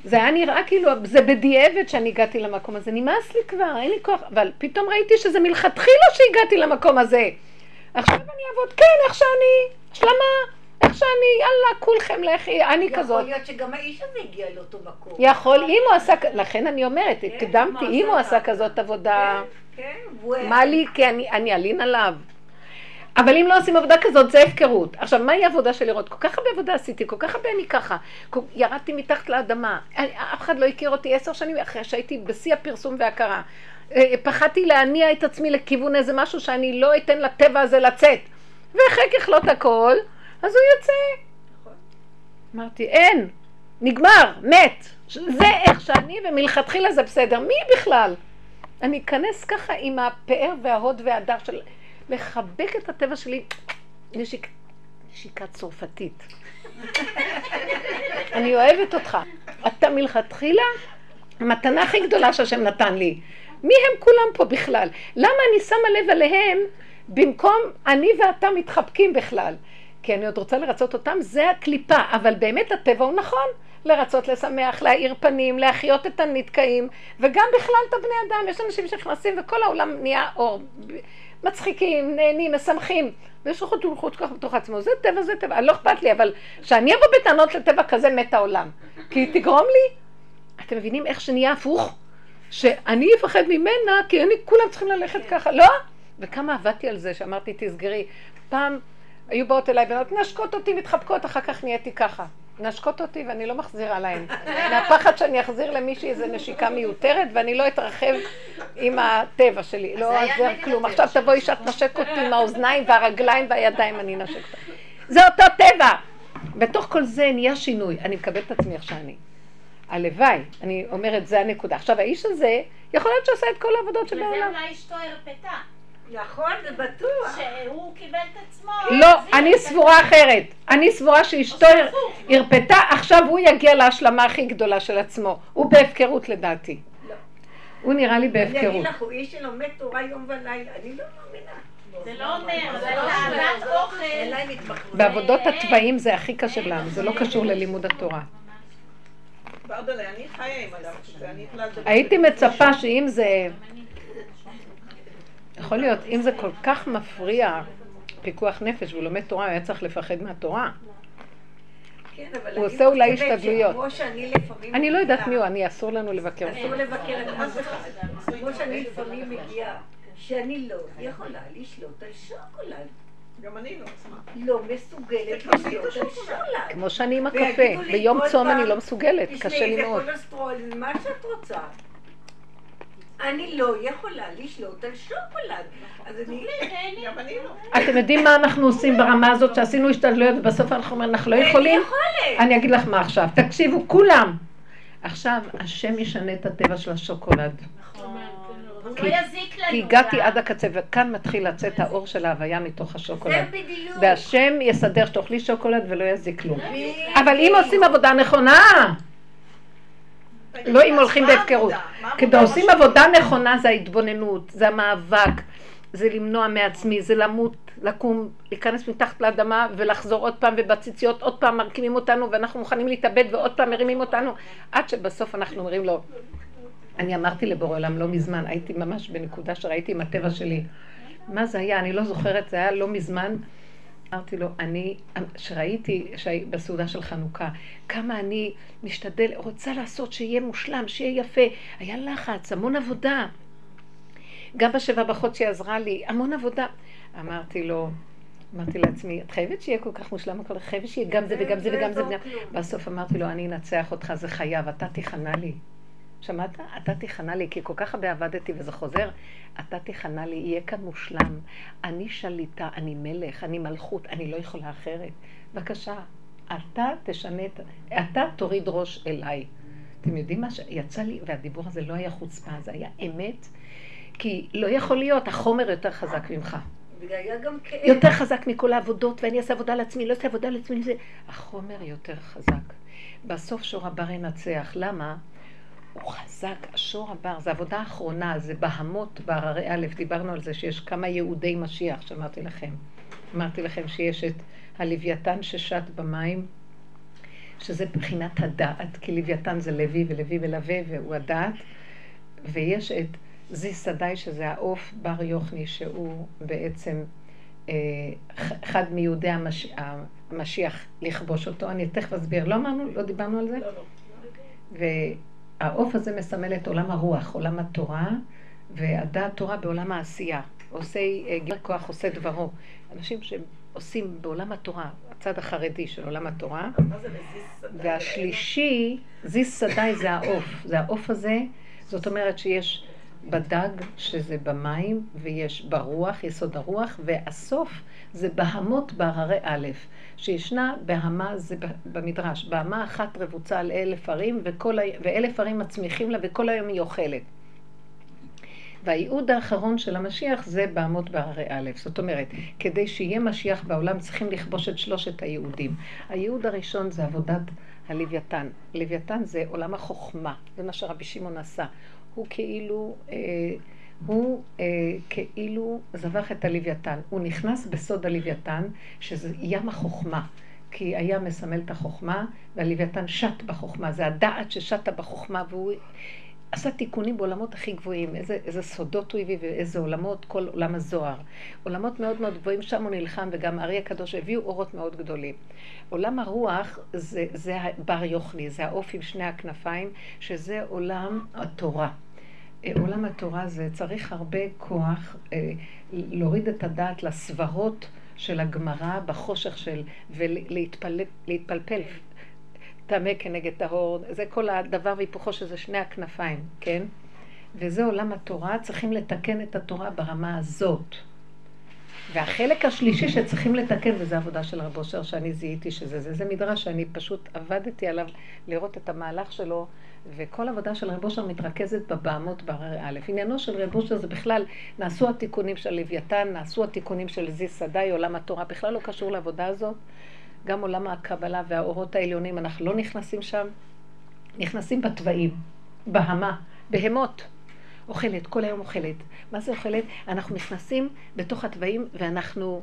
זה היה נראה כאילו, זה בדיעבד שאני הגעתי למקום הזה, נמאס לי כבר, אין לי כוח, אבל פתאום ראיתי שזה מלכתחילה שהגעתי למקום הזה. עכשיו אני אעבוד, כן, איך שאני, השלמה, איך שאני, יאללה, כולכם לכי, אני יכול כזאת. להיות שגם האיש הזה הגיע לאותו מקום. יכול, אם הוא עשה, לכן אני אומרת, כן, הקדמתי, אם הוא עשה כזאת עבודה, כן, היה- מה לי, כי אני, אני אלין עליו. אבל אם לא עושים עבודה כזאת, זה הפקרות. עכשיו, מהי העבודה של לראות? כל כך הרבה עבודה עשיתי, כל כך הרבה אני ככה. ירדתי מתחת לאדמה. אני, אף אחד לא הכיר אותי עשר שנים אחרי שהייתי בשיא הפרסום וההכרה. אה, פחדתי להניע את עצמי לכיוון איזה משהו שאני לא אתן לטבע הזה לצאת. ואחרי ככלות הכל, אז הוא יוצא. אמרתי, אין, נגמר, מת. זה איך שאני, ומלכתחילה זה בסדר. מי בכלל? אני אכנס ככה עם הפאר וההוד וההדר של... לחבק את הטבע שלי, נשיק, נשיקה צרפתית. <laughs> אני אוהבת אותך. אתה מלכתחילה המתנה הכי גדולה שהשם נתן לי. מי הם כולם פה בכלל? למה אני שמה לב עליהם במקום אני ואתה מתחבקים בכלל? כי אני עוד רוצה לרצות אותם, זה הקליפה, אבל באמת הטבע הוא נכון. לרצות, לשמח, להאיר פנים, להחיות את הנתקעים, וגם בכלל את הבני אדם. יש אנשים שנכנסים וכל העולם נהיה אור. מצחיקים, נהנים, משמחים. ויש לו חוט ולחוץ ככה בתוך עצמו. זה טבע, זה טבע. לא אכפת לי, אבל שאני אבוא בטענות לטבע כזה, מת העולם. כי היא תגרום לי. אתם מבינים איך שנהיה הפוך? שאני אפחד ממנה, כי אני, כולם צריכים ללכת ככה. לא? וכמה עבדתי על זה, שאמרתי, תסגרי. פעם היו באות אליי בנות, נשקות אותי, מתחבקות, אחר כך נהייתי ככה. נשקות אותי ואני לא מחזירה להן. מהפחד שאני אחזיר למישהי איזה נשיקה מיותרת ואני לא אתרחב עם הטבע שלי. לא עוזר כלום. עכשיו תבואי שאת נשק אותי עם האוזניים והרגליים והידיים, אני נשק אותך. זה אותו טבע. בתוך כל זה נהיה שינוי. אני מקבלת את עצמי איך שאני. הלוואי, אני אומרת, זה הנקודה. עכשיו, האיש הזה, יכול להיות שעשה את כל העבודות וזה שבעולם. אולי אשתו הרפתה. נכון, זה בטוח. שהוא קיבל את עצמו. לא, אני סבורה אחרת. אני סבורה שאשתו. הרפתה, עכשיו הוא יגיע להשלמה הכי גדולה של עצמו. הוא בהפקרות לדעתי. לא. הוא נראה לי אני אגיד בהפקרות. לך, הוא איש שלומד תורה יום ולילה. אני לא מאמינה. זה לא אומר, זה לא תאוות אומר. אוכל. בעבודות התוואים זה הכי קשה לנו, זה לא קשור ללימוד התורה. הייתי מצפה שאם זה, יכול להיות, אם זה כל כך מפריע פיקוח נפש והוא לומד תורה, הוא היה צריך לפחד מהתורה. כן, אבל הוא עושה אולי השתדלויות. אני לא יודעת מי הוא, אני אסור לנו לבקר אותו. אסור לבקר את אף אחד. כמו שאני לפעמים מגיעה, שאני לא יכולה לשלוט על שוקולד. גם אני לא, מה? לא מסוגלת לשלוט על. שוקולד. כמו שאני עם הקפה, ביום צום אני לא מסוגלת, קשה תשמעי, לי זה מאוד. כולסטרול, מה שאת רוצה. אני לא יכולה לשלוט על שוקולד. אז אני... לא. אתם יודעים מה אנחנו עושים ברמה הזאת שעשינו השתדלויות ובסוף אנחנו אומרים אנחנו לא יכולים? אני אגיד לך מה עכשיו, תקשיבו כולם. עכשיו השם ישנה את הטבע של השוקולד. כי- לא יזיק לנו. כי הגעתי. עד הקצה וכאן מתחיל לצאת האור של ההוויה מתוך השוקולד. זה בדיוק. והשם יסדר שתאכלי שוקולד ולא יזיק כלום. אבל אם עושים עבודה נכונה, לא אם הולכים בהפקרות. העבודה? מה כדי העבודה עושים בשוק? עבודה נכונה זה ההתבוננות, זה המאבק, זה למנוע מעצמי, זה למות, לקום, להיכנס מתחת לאדמה ולחזור עוד פעם, ובציציות עוד פעם מרכיבים אותנו ואנחנו מוכנים להתאבד ועוד פעם מרימים אותנו, עד שבסוף אנחנו אומרים לו, אני אמרתי לבורא עולם לא מזמן, הייתי ממש בנקודה שראיתי עם הטבע שלי, מה זה היה, אני לא זוכרת, זה היה לא מזמן, אמרתי לו, אני, שראיתי בסעודה של חנוכה, כמה אני משתדל, רוצה לעשות שיהיה מושלם, שיהיה יפה. היה לחץ, המון עבודה. גם בשבע ברכות שהיא עזרה לי, המון עבודה. אמרתי לו, אמרתי לעצמי, את חייבת שיהיה כל כך מושלם את חייבת שיהיה גם זה וגם זה לא וגם זה. כלום. בסוף אמרתי לו, אני אנצח אותך, זה חייב, אתה תיכנע לי. שמעת? אתה תיכנע לי, כי כל כך הרבה עבדתי וזה חוזר, אתה תיכנע לי, יהיה כאן מושלם. אני שליטה, אני מלך, אני מלכות, אני לא יכולה אחרת. בבקשה, אתה תשנה את... אתה תוריד ראש אליי. אתם יודעים מה שיצא לי, והדיבור הזה לא היה חוצפה, זה היה אמת, כי לא יכול להיות, החומר יותר חזק ממך. והיה גם כאב. יותר חזק מכל העבודות, ואני אעשה עבודה לעצמי, לא אעשה עבודה לעצמי, זה... החומר יותר חזק. בסוף שור הבר ינצח. למה? הוא חזק, השור הבר, זו עבודה אחרונה, זה בהמות בהררי א', דיברנו על זה שיש כמה יהודי משיח, שאמרתי לכם. אמרתי לכם שיש את הלוויתן ששט במים, שזה מבחינת הדעת, כי לוויתן זה לוי ולוי ולווה והוא הדעת, ויש את זיס שדי שזה העוף בר יוחני, שהוא בעצם אה, אחד מיהודי המש... המשיח לכבוש אותו. אני תכף אסביר. לא אמרנו, לא דיברנו על זה? לא, לא. והעוף הזה מסמל את עולם הרוח, עולם התורה, והדעת תורה בעולם העשייה. עושה, אה, גר כוח עושה דברו. אנשים שעושים בעולם התורה, הצד החרדי של עולם התורה? והשלישי, זיס שדי זה העוף. זה העוף הזה, זאת אומרת שיש בדג, שזה במים, ויש ברוח, יסוד הרוח, והסוף זה בהמות בהררי א', שישנה בהמה, זה במדרש, בהמה אחת רבוצה על אלף ערים, וכל, ואלף ערים מצמיחים לה, וכל היום היא אוכלת. והייעוד האחרון של המשיח זה בהמות בהררי א'. זאת אומרת, כדי שיהיה משיח בעולם צריכים לכבוש את שלושת הייעודים. הייעוד הראשון זה עבודת הלוויתן. לוויתן זה עולם החוכמה, זה מה שרבי שמעון עשה. הוא כאילו, אה, הוא אה, כאילו זבח את הלוויתן. הוא נכנס בסוד הלוויתן, שזה ים החוכמה. כי הים מסמל את החוכמה, והלוויתן שט בחוכמה. זה הדעת ששטה בחוכמה, והוא עשה תיקונים בעולמות הכי גבוהים, איזה, איזה סודות הוא הביא ואיזה עולמות, כל עולם הזוהר. עולמות מאוד מאוד גבוהים, שם הוא נלחם, וגם הארי הקדוש הביאו אורות מאוד גדולים. עולם הרוח זה, זה בר יוחני, זה העוף עם שני הכנפיים, שזה עולם התורה. עולם התורה זה צריך הרבה כוח אה, להוריד את הדעת לסברות של הגמרא בחושך של, ולהתפלפל, טמא כנגד טהור, זה כל הדבר והיפוכו שזה שני הכנפיים, כן? וזה עולם התורה, צריכים לתקן את התורה ברמה הזאת. והחלק השלישי שצריכים לתקן, וזו עבודה של רב אושר שאני זיהיתי שזה זה, זה מדרש שאני פשוט עבדתי עליו לראות את המהלך שלו, וכל עבודה של רב אושר מתרכזת בבעמות בהררי א'. עניינו של רב אושר זה בכלל, נעשו התיקונים של לוויתן, נעשו התיקונים של זי סדאי, עולם התורה, בכלל לא קשור לעבודה הזאת. גם עולם הקבלה והאורות העליונים, אנחנו לא נכנסים שם, נכנסים בתוואים, בהמה, בהמות. אוכלת, כל היום אוכלת. מה זה אוכלת? אנחנו נכנסים בתוך התוואים ואנחנו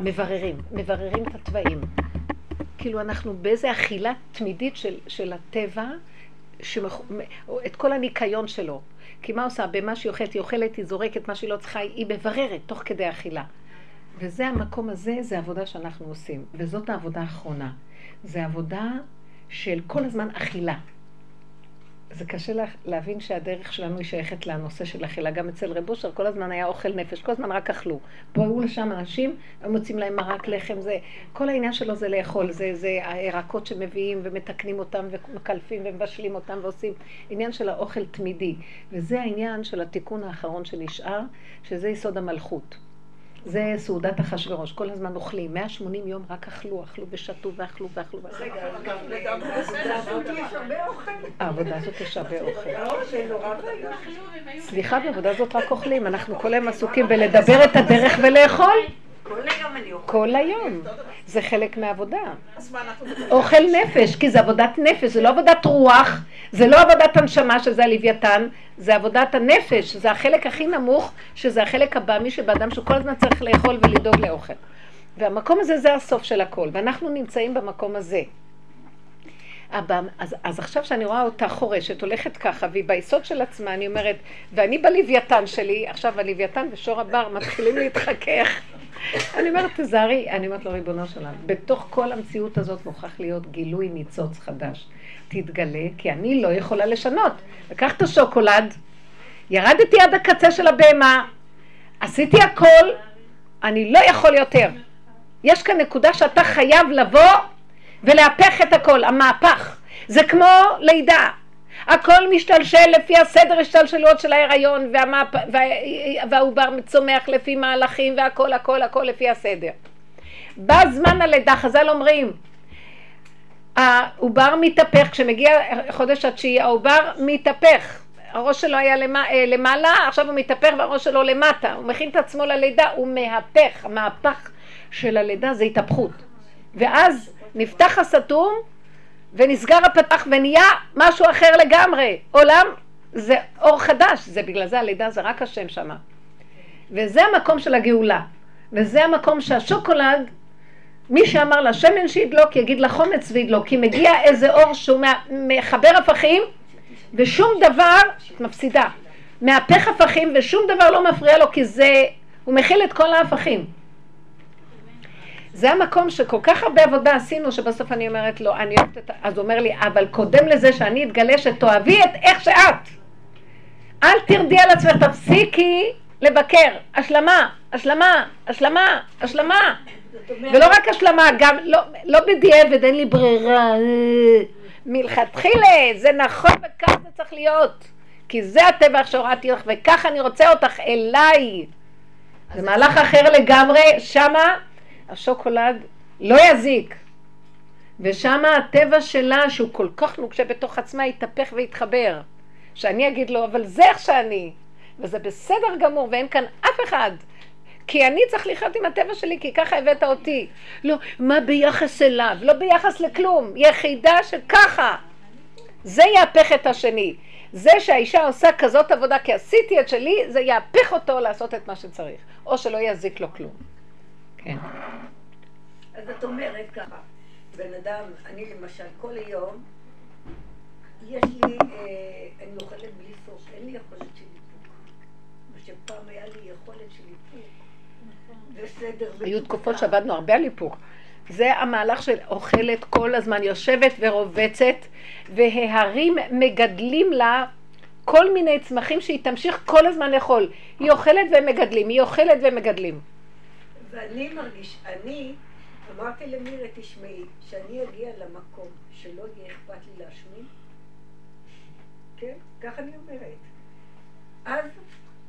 מבררים, מבררים את התוואים. כאילו אנחנו באיזה אכילה תמידית של, של הטבע, שמח... את כל הניקיון שלו. כי מה עושה? במה שהיא אוכלת, היא אוכלת, היא זורקת מה שהיא לא צריכה, היא מבררת תוך כדי אכילה. וזה המקום הזה, זה עבודה שאנחנו עושים. וזאת העבודה האחרונה. זה עבודה של כל הזמן אכילה. זה קשה לה, להבין שהדרך שלנו היא שייכת לנושא של אכילה. גם אצל רב אושר כל הזמן היה אוכל נפש, כל הזמן רק אכלו. באו לשם אנשים, הם מוצאים להם מרק לחם, זה, כל העניין שלו זה לאכול, זה, זה הירקות שמביאים ומתקנים אותם ומקלפים ומבשלים אותם ועושים עניין של האוכל תמידי. וזה העניין של התיקון האחרון שנשאר, שזה יסוד המלכות. זה סעודת אחשורוש, כל הזמן אוכלים, 180 יום רק אכלו, אכלו ושתו ואכלו ואכלו ואכלו. העבודה הזאת יש הרבה אוכל. סליחה, בעבודה הזאת רק אוכלים, אנחנו כל היום עסוקים בלדבר את הדרך ולאכול. כל היום. זה חלק מהעבודה. אוכל נפש, כי זה עבודת נפש, זה לא עבודת רוח, זה לא עבודת הנשמה שזה הלוויתן, זה עבודת הנפש, זה החלק הכי נמוך, שזה החלק הבאמי שבאדם שכל הזמן צריך לאכול ולדאוג לאוכל. והמקום הזה זה הסוף של הכל, ואנחנו נמצאים במקום הזה. אז, אז עכשיו שאני רואה אותה חורשת, הולכת ככה, והיא ביסוד של עצמה, אני אומרת, ואני בלוויתן שלי, עכשיו הלוויתן ושור הבר מתחילים להתחכך. אני אומרת, תזהרי, אני אומרת לו, ריבונו שלנו, בתוך כל המציאות הזאת מוכרח להיות גילוי ניצוץ חדש. תתגלה, כי אני לא יכולה לשנות. לקח את השוקולד, ירדתי עד הקצה של הבהמה, עשיתי הכל, אני לא יכול יותר. יש כאן נקודה שאתה חייב לבוא ולהפך את הכל, המהפך. זה כמו לידה. הכל משתלשל לפי הסדר השתלשלות של ההיריון והמהפ... וה... והעובר צומח לפי מהלכים והכל הכל הכל לפי הסדר. בזמן הלידה, חז"ל אומרים, העובר מתהפך, כשמגיע חודש התשיעי העובר מתהפך, הראש שלו היה למעלה, עכשיו הוא מתהפך והראש שלו למטה, הוא מכין את עצמו ללידה, הוא מהפך, המהפך של הלידה זה התהפכות. ואז נפתח הסתום ונסגר הפתח ונהיה משהו אחר לגמרי. עולם זה אור חדש, זה בגלל זה הלידה זה רק השם שמה. וזה המקום של הגאולה. וזה המקום שהשוקולד, מי שאמר לשמן שידלוק יגיד לחומץ וידלוק, כי מגיע איזה אור שהוא מחבר הפכים ושום דבר, את מפסידה, מהפך הפכים ושום דבר לא מפריע לו כי זה, הוא מכיל את כל ההפכים. זה המקום שכל כך הרבה עבודה עשינו, שבסוף אני אומרת לו, אני אוהבת את... אז הוא אומר לי, אבל קודם לזה שאני אתגלה שתאהבי את איך שאת. אל תרדי על עצמך, תפסיקי לבקר. השלמה, השלמה, השלמה, השלמה. ולא רק השלמה, גם לא, לא בדיעבד, אין לי ברירה. מלכתחילה, זה נכון וכך זה צריך להיות. כי זה הטבע שהורדתי לך, וככה אני רוצה אותך אליי. זה מהלך אחר לגמרי, שמה השוקולד לא יזיק. ושם הטבע שלה, שהוא כל כך נוקשה בתוך עצמה, יתהפך ויתחבר. שאני אגיד לו, אבל זה איך שאני. וזה בסדר גמור, ואין כאן אף אחד. כי אני צריך לחיות עם הטבע שלי, כי ככה הבאת אותי. לא, מה ביחס אליו? לא ביחס לכלום. יחידה שככה. זה יהפך את השני. זה שהאישה עושה כזאת עבודה, כי עשיתי את שלי, זה יהפך אותו לעשות את מה שצריך. או שלא יזיק לו כלום. כן. אז את אומרת ככה, בן אדם, אני למשל, כל היום, יש לי, אה, אני אוכלת בלי סוף, אין לי יכולת של איפוק. מה שפעם היה לי יכולת של איפוק. בסדר. היו תקופות שעבדנו הרבה על איפוק. זה המהלך של אוכלת כל הזמן, יושבת ורובצת, וההרים מגדלים לה כל מיני צמחים שהיא תמשיך כל הזמן לאכול. היא אוכלת והם מגדלים, היא אוכלת והם מגדלים. ואני מרגיש, אני אמרתי למירי, תשמעי, שאני אגיע למקום שלא יהיה אכפת לי להשמין, כן? ככה אני אומרת. אז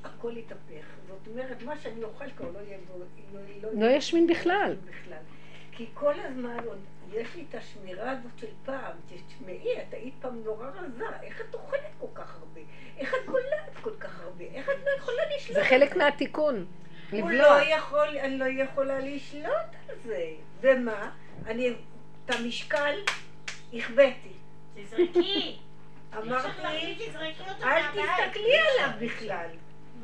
הכל יתהפך. זאת אומרת, מה שאני אוכל כבר לא יהיה... בו- לא- לא ישמין בכלל. בכלל. כי כל הזמן עוד יש לי את השמירה הזאת של פעם. תשמעי, את היית פעם נורא רזה, איך את אוכלת כל כך הרבה? איך את בולעת כל כך הרבה? איך את לא יכולה לשלוט? זה חלק מהתיקון. הוא. לא יכול, אני לא יכולה לשלוט על זה. ומה? אני את המשקל הכבאתי. תזרקי. אמרתי, אל. תסתכלי עליו בכלל.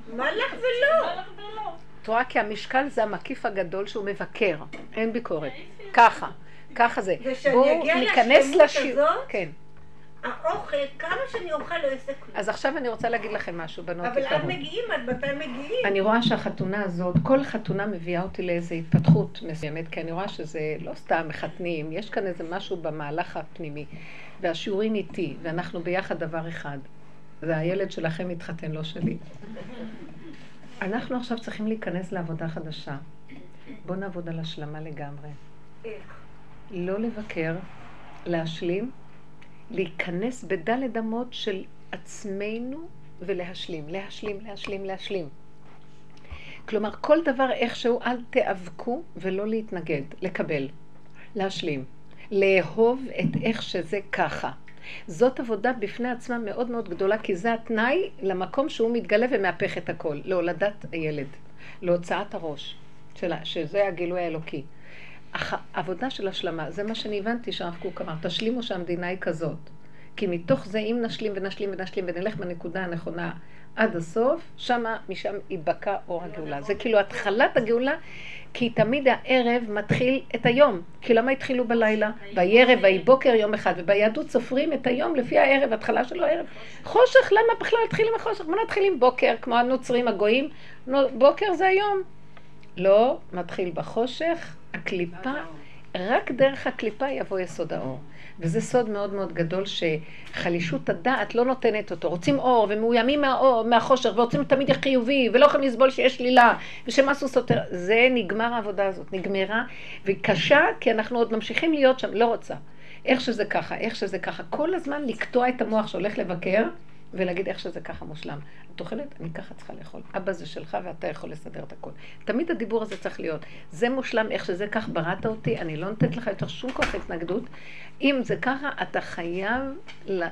מה לך ולא? לא לך ולא. את רואה כי המשקל זה המקיף הגדול שהוא מבקר, אין ביקורת. ככה, ככה זה. ושאני בואו אגיע ניכנס. הזאת, כן. האוכל, כמה שאני אוכל לא יעשה כלום. אז עכשיו אני רוצה להגיד לכם משהו, בנות אבל יקרות. לאן מגיעים? עד מתי מגיעים? אני רואה שהחתונה הזאת, כל חתונה מביאה אותי לאיזו התפתחות מסוימת, כי אני רואה שזה לא סתם מחתנים, יש כאן איזה משהו במהלך הפנימי. והשיעורים איתי, ואנחנו ביחד דבר אחד. זה הילד שלכם מתחתן, לא שלי. אנחנו עכשיו צריכים להיכנס לעבודה חדשה. בואו נעבוד על השלמה לגמרי. איך? לא לבקר, להשלים, להיכנס בדלת אמות של עצמנו ולהשלים, להשלים, להשלים, להשלים. כלומר, כל דבר איכשהו אל תיאבקו ולא להתנגד, לקבל, להשלים, לאהוב את איך שזה ככה. זאת עבודה בפני עצמה מאוד מאוד גדולה, כי זה התנאי למקום שהוא מתגלה ומהפך את הכל, להולדת הילד, להוצאת הראש, שזה הגילוי האלוקי. אך העבודה של השלמה, זה מה שאני הבנתי שהרב קוק אמר, תשלימו שהמדינה היא כזאת. כי מתוך זה, אם נשלים ונשלים ונשלים ונלך בנקודה הנכונה עד הסוף, שמה, משם ייבקע אור הגאולה. זה כאילו התחלת הגאולה, כי תמיד הערב מתחיל את היום. כי למה התחילו בלילה? וירא ויהי בוקר יום אחד, וביהדות סופרים את היום לפי הערב, התחלה שלו הערב. חושך, למה בכלל להתחיל עם החושך? בוא נתחיל עם בוקר, כמו הנוצרים הגויים, בוקר זה היום. לא, מתחיל בחושך, הקליפה, רק דרך הקליפה יבוא יסוד האור. וזה סוד מאוד מאוד גדול שחלישות הדעת לא נותנת אותו. רוצים אור ומאוימים מהאור, מהחושך ורוצים תמיד חיובי ולא יכולים לסבול שיש שלילה ושמשהו סותר. זה נגמר העבודה הזאת, נגמרה והיא קשה כי אנחנו עוד ממשיכים להיות שם, לא רוצה. איך שזה ככה, איך שזה ככה. כל הזמן לקטוע את המוח שהולך לבקר ולהגיד איך שזה ככה מושלם. את אוכלת, אני ככה צריכה לאכול. אבא זה שלך ואתה יכול לסדר את הכל. תמיד הדיבור הזה צריך להיות. זה מושלם איך שזה, כך בראת אותי, אני לא נותנת לך יותר שום כוח התנגדות. אם זה ככה, אתה חייב... ל...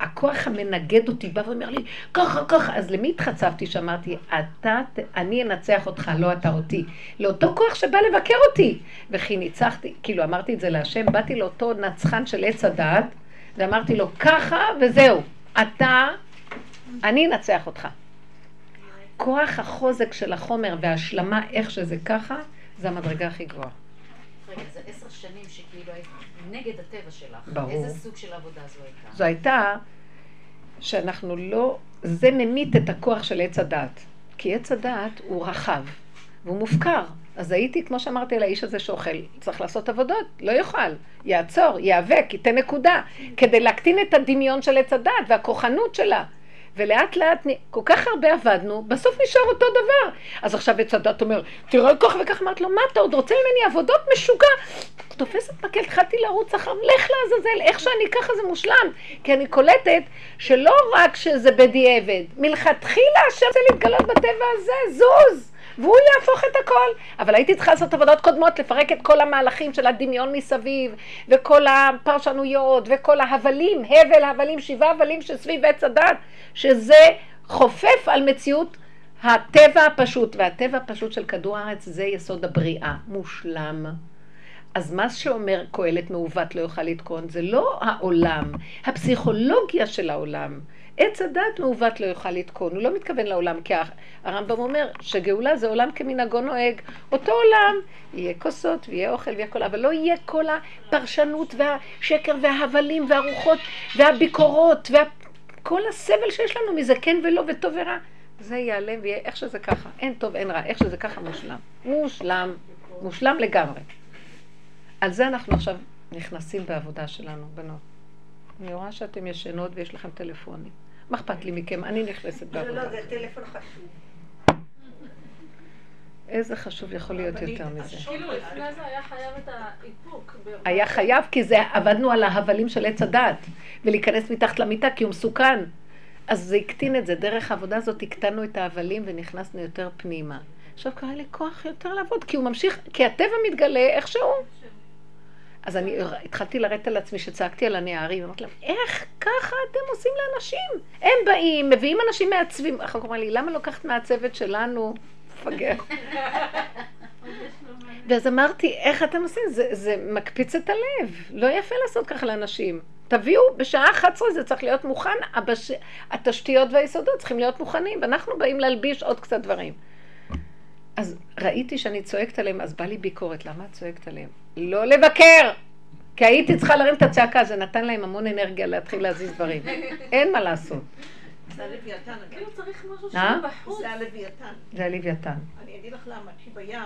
הכוח המנגד אותי בא ואומר לי, ככה, ככה. אז למי התחצבתי שאמרתי, אתה, אני אנצח אותך, לא אתה אותי. לאותו כוח שבא לבקר אותי. וכי ניצחתי, כאילו אמרתי את זה להשם, באתי לאותו נצחן של עץ הדעת, ואמרתי לו, ככה וזהו. אתה, אני אנצח אותך. כוח החוזק של החומר וההשלמה, איך שזה ככה, זה המדרגה הכי גבוהה. רגע, זה עשר שנים שכאילו היית נגד הטבע שלך. ברור. איזה סוג של עבודה זו הייתה? זו הייתה שאנחנו לא, זה ממית את הכוח של עץ הדעת. כי עץ הדעת הוא רחב, והוא מופקר. אז הייתי, כמו שאמרתי על האיש הזה שאוכל, צריך לעשות עבודות, לא יאכל, יעצור, ייאבק, ייתן נקודה, כדי להקטין את הדמיון של עץ הדעת והכוחנות שלה. ולאט לאט, כל כך הרבה עבדנו, בסוף נשאר אותו דבר. אז עכשיו עץ הדת אומר, תראה כך וכך, אמרת לו, מה אתה עוד רוצה ממני עבודות משוגע? תופסת מקל, התחלתי לרוץ אחריו, לך לעזאזל, איך שאני ככה זה מושלם. כי אני קולטת שלא רק שזה בדיעבד, מלכתחילה השם רוצה להתגלות בטבע הזה, זוז. והוא יהפוך את הכל. אבל הייתי צריכה לעשות עבודות קודמות, לפרק את כל המהלכים של הדמיון מסביב, וכל הפרשנויות, וכל ההבלים, הבל הבלים, שבעה הבלים שסביב עץ הדת, שזה חופף על מציאות הטבע הפשוט. והטבע הפשוט של כדור הארץ זה יסוד הבריאה, מושלם. אז מה שאומר קהלת מעוות לא יוכל לתקון, זה לא העולם, הפסיכולוגיה של העולם. עץ הדת מעוות לא יוכל לתקון, הוא לא מתכוון לעולם, כי הרמב"ם אומר שגאולה זה עולם כמנהגו נוהג. אותו עולם, יהיה כוסות ויהיה אוכל ויהיה כל, אבל לא יהיה כל הפרשנות והשקר וההבלים והרוחות והביקורות וכל הסבל שיש לנו מזה כן ולא וטוב ורע. זה ייעלם ויהיה איך שזה ככה, אין טוב אין רע, איך שזה ככה מושלם. מושלם, מושלם לגמרי. על זה אנחנו עכשיו נכנסים בעבודה שלנו, בנות. אני רואה שאתם ישנות ויש לכם טלפונים. מה אכפת לי מכם? אני נכנסת לא, בעבודה. לא, זה טלפון חשוב. איזה חשוב יכול להיות יותר מזה? כאילו לפני זה היה חייב את האיפוק. היה חייב כי זה, עבדנו על ההבלים של עץ הדעת, ולהיכנס מתחת למיטה כי הוא מסוכן. אז זה הקטין את זה. דרך העבודה הזאת הקטנו את ההבלים ונכנסנו יותר פנימה. עכשיו קרה לי כוח יותר לעבוד, כי הוא ממשיך, כי הטבע מתגלה איכשהו. אז אני התחלתי לרדת על עצמי שצעקתי על הנערים, אמרתי להם, איך ככה אתם עושים לאנשים? הם באים, מביאים אנשים מעצבים. אחר כך אמר לי, למה לוקחת מהצוות שלנו? מפגר. ואז אמרתי, איך אתם עושים? זה, זה מקפיץ את הלב. לא יפה לעשות ככה לאנשים. תביאו, בשעה 11 זה צריך להיות מוכן, הבש... התשתיות והיסודות צריכים להיות מוכנים, ואנחנו באים להלביש עוד קצת דברים. אז ראיתי שאני צועקת עליהם, אז בא לי ביקורת, למה את צועקת עליהם? לא לבקר! כי הייתי צריכה להרים את הצעקה, זה נתן להם המון אנרגיה להתחיל להזיז דברים. אין מה לעשות. זה הלוויתן. כאילו צריך משהו אה? שהוא בחוץ. זה הלוויתן. זה הלוויתן. אני אגיד לך למה, כי בים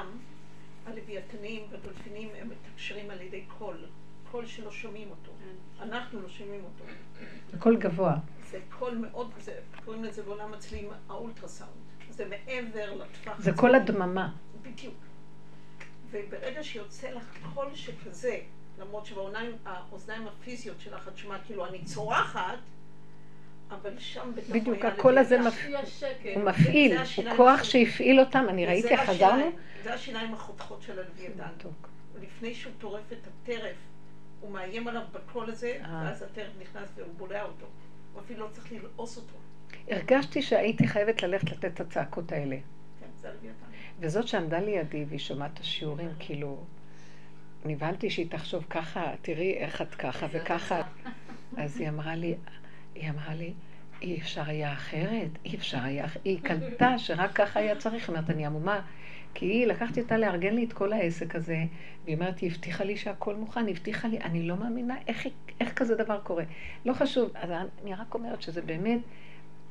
הלוויתנים והדולפינים הם מתקשרים על ידי קול. קול שלא שומעים אותו. אנחנו לא שומעים אותו. הכל גבוה. זה קול מאוד, זה, קוראים לזה בעולם הצלילים האולטרסאונד. זה מעבר לטווח זה הזה. כל הדממה. בדיוק. וברגע שיוצא לך קול שכזה, למרות שבאוזניים הפיזיות שלך את שומעת כאילו אני צורחת, אבל שם בתוך בדיוק, הקול הזה. מפ-. הוא מפעיל, זה הוא כוח. שהפעיל אותם, אני ראיתי חזרנו. זה השיניים החותכות של הלוויתן. ולפני שהוא טורף את הטרף, הוא מאיים עליו בקול הזה, אה. ואז הטרף נכנס והוא בולע אותו. הוא אפילו לא צריך ללעוס אותו. הרגשתי שהייתי חייבת ללכת לתת את הצעקות האלה. כן. וזאת שעמדה לידי והיא שומעת את השיעורים, כאילו, נבהלתי שהיא תחשוב ככה, תראי איך את ככה וככה. אז היא אמרה לי, היא אמרה לי, אי אפשר היה אחרת, אי אפשר היה, אח-" היא <laughs> קלטה שרק ככה היה צריך, היא אומרת, אני עמומה. כי היא, לקחתי אותה לארגן לי את כל העסק הזה, והיא אומרת, היא הבטיחה לי שהכל מוכן, היא הבטיחה לי, אני לא מאמינה, איך, איך כזה דבר קורה. לא חשוב, אז אני רק אומרת שזה באמת,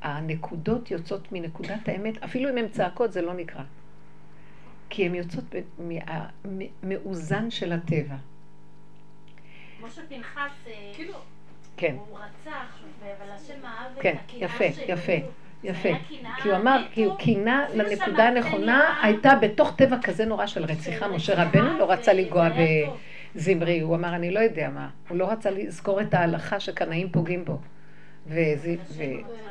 הנקודות יוצאות מנקודת האמת, אפילו אם הן צעקות זה לא נקרא. כי הן יוצאות מהמאוזן של הטבע. כמו שפנחס, אה, כאילו, כן, הוא רצח, אבל השם אהב את כן, הקנאה יפה, שלו. יפה, זה יפה. היה קנאה כי הוא אמר. כי הוא קינה אפילו לנקודה הנכונה, הייתה בתוך טבע כזה נורא של רציחה. משה רבנו לא רצה לנגוע. בזמרי, הוא אמר, אני לא יודע מה. הוא לא רצה לזכור את ההלכה שקנאים פוגעים בו. וזה-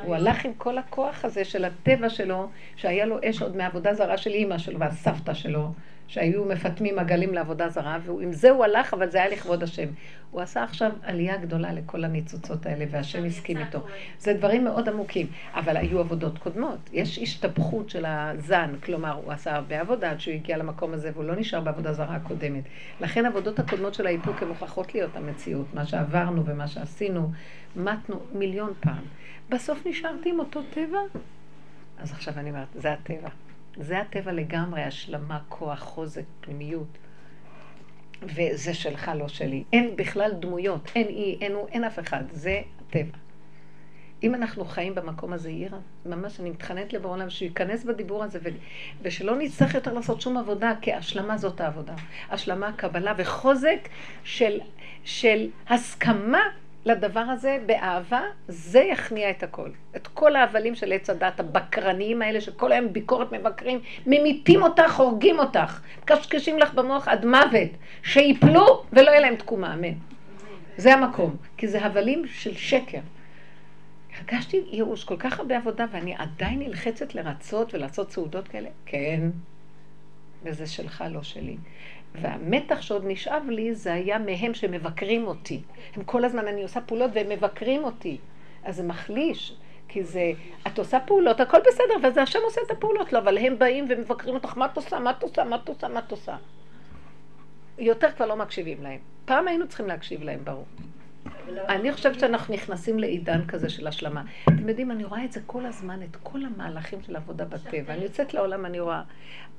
והוא הלך עם כל הכוח הזה של הטבע שלו, שהיה לו אש עוד מעבודה זרה של אימא שלו והסבתא שלו, שהיו מפטמים עגלים לעבודה זרה, ועם זה הוא הלך, אבל זה היה לכבוד השם. הוא עשה עכשיו עלייה גדולה לכל הניצוצות האלה, והשם הסכים איתו. זה דברים מאוד עמוקים, אבל היו עבודות קודמות. יש השתבחות של הזן, כלומר, הוא עשה הרבה עבודה עד שהוא הגיע למקום הזה, והוא לא נשאר בעבודה זרה הקודמת. לכן העבודות הקודמות של האיפוק הן מוכרחות להיות המציאות, מה שעברנו ומה שעשינו, מתנו מיליון פעם. בסוף נשארתי עם אותו טבע. אז עכשיו אני אומרת, זה הטבע. זה הטבע לגמרי, השלמה, כוח, חוזק, פנימיות. וזה שלך, לא שלי. אין בכלל דמויות, אין אי, אין הוא, אין אף אחד. זה הטבע. אם אנחנו חיים במקום הזה, יהיה ממש, אני מתחננת לבורא עולם שייכנס בדיבור הזה, ו, ושלא נצטרך יותר לעשות שום עבודה, כי השלמה זאת העבודה. השלמה, קבלה וחוזק של, של הסכמה לדבר הזה באהבה, זה יכניע את הכל. את כל ההבלים של עץ הדת, הבקרניים האלה, שכל היום ביקורת מבקרים, ממיתים אותך, הורגים אותך, מקשקשים לך במוח עד מוות, שיפלו ולא יהיה להם תקומה, אמן. זה המקום, כי זה הבלים של שקר. הרגשתי ייאוש, כל כך הרבה עבודה, ואני עדיין נלחצת לרצות ולעשות סעודות כאלה? כן. וזה שלך, לא שלי. והמתח שעוד נשאב לי, זה היה מהם שמבקרים אותי. הם כל הזמן, אני עושה פעולות והם מבקרים אותי. אז זה מחליש, כי זה, את עושה פעולות, הכל בסדר, וזה השם עושה את הפעולות, לא, אבל הם באים ומבקרים אותך, מה את עושה, מה את עושה, מה את עושה, מה את עושה. יותר כבר לא מקשיבים להם. פעם היינו צריכים להקשיב להם, ברור. אני חושבת שאנחנו נכנסים לעידן כזה של השלמה. אתם יודעים, אני רואה את זה כל הזמן, את כל המהלכים של עבודה בטבע. אני יוצאת לעולם, אני רואה,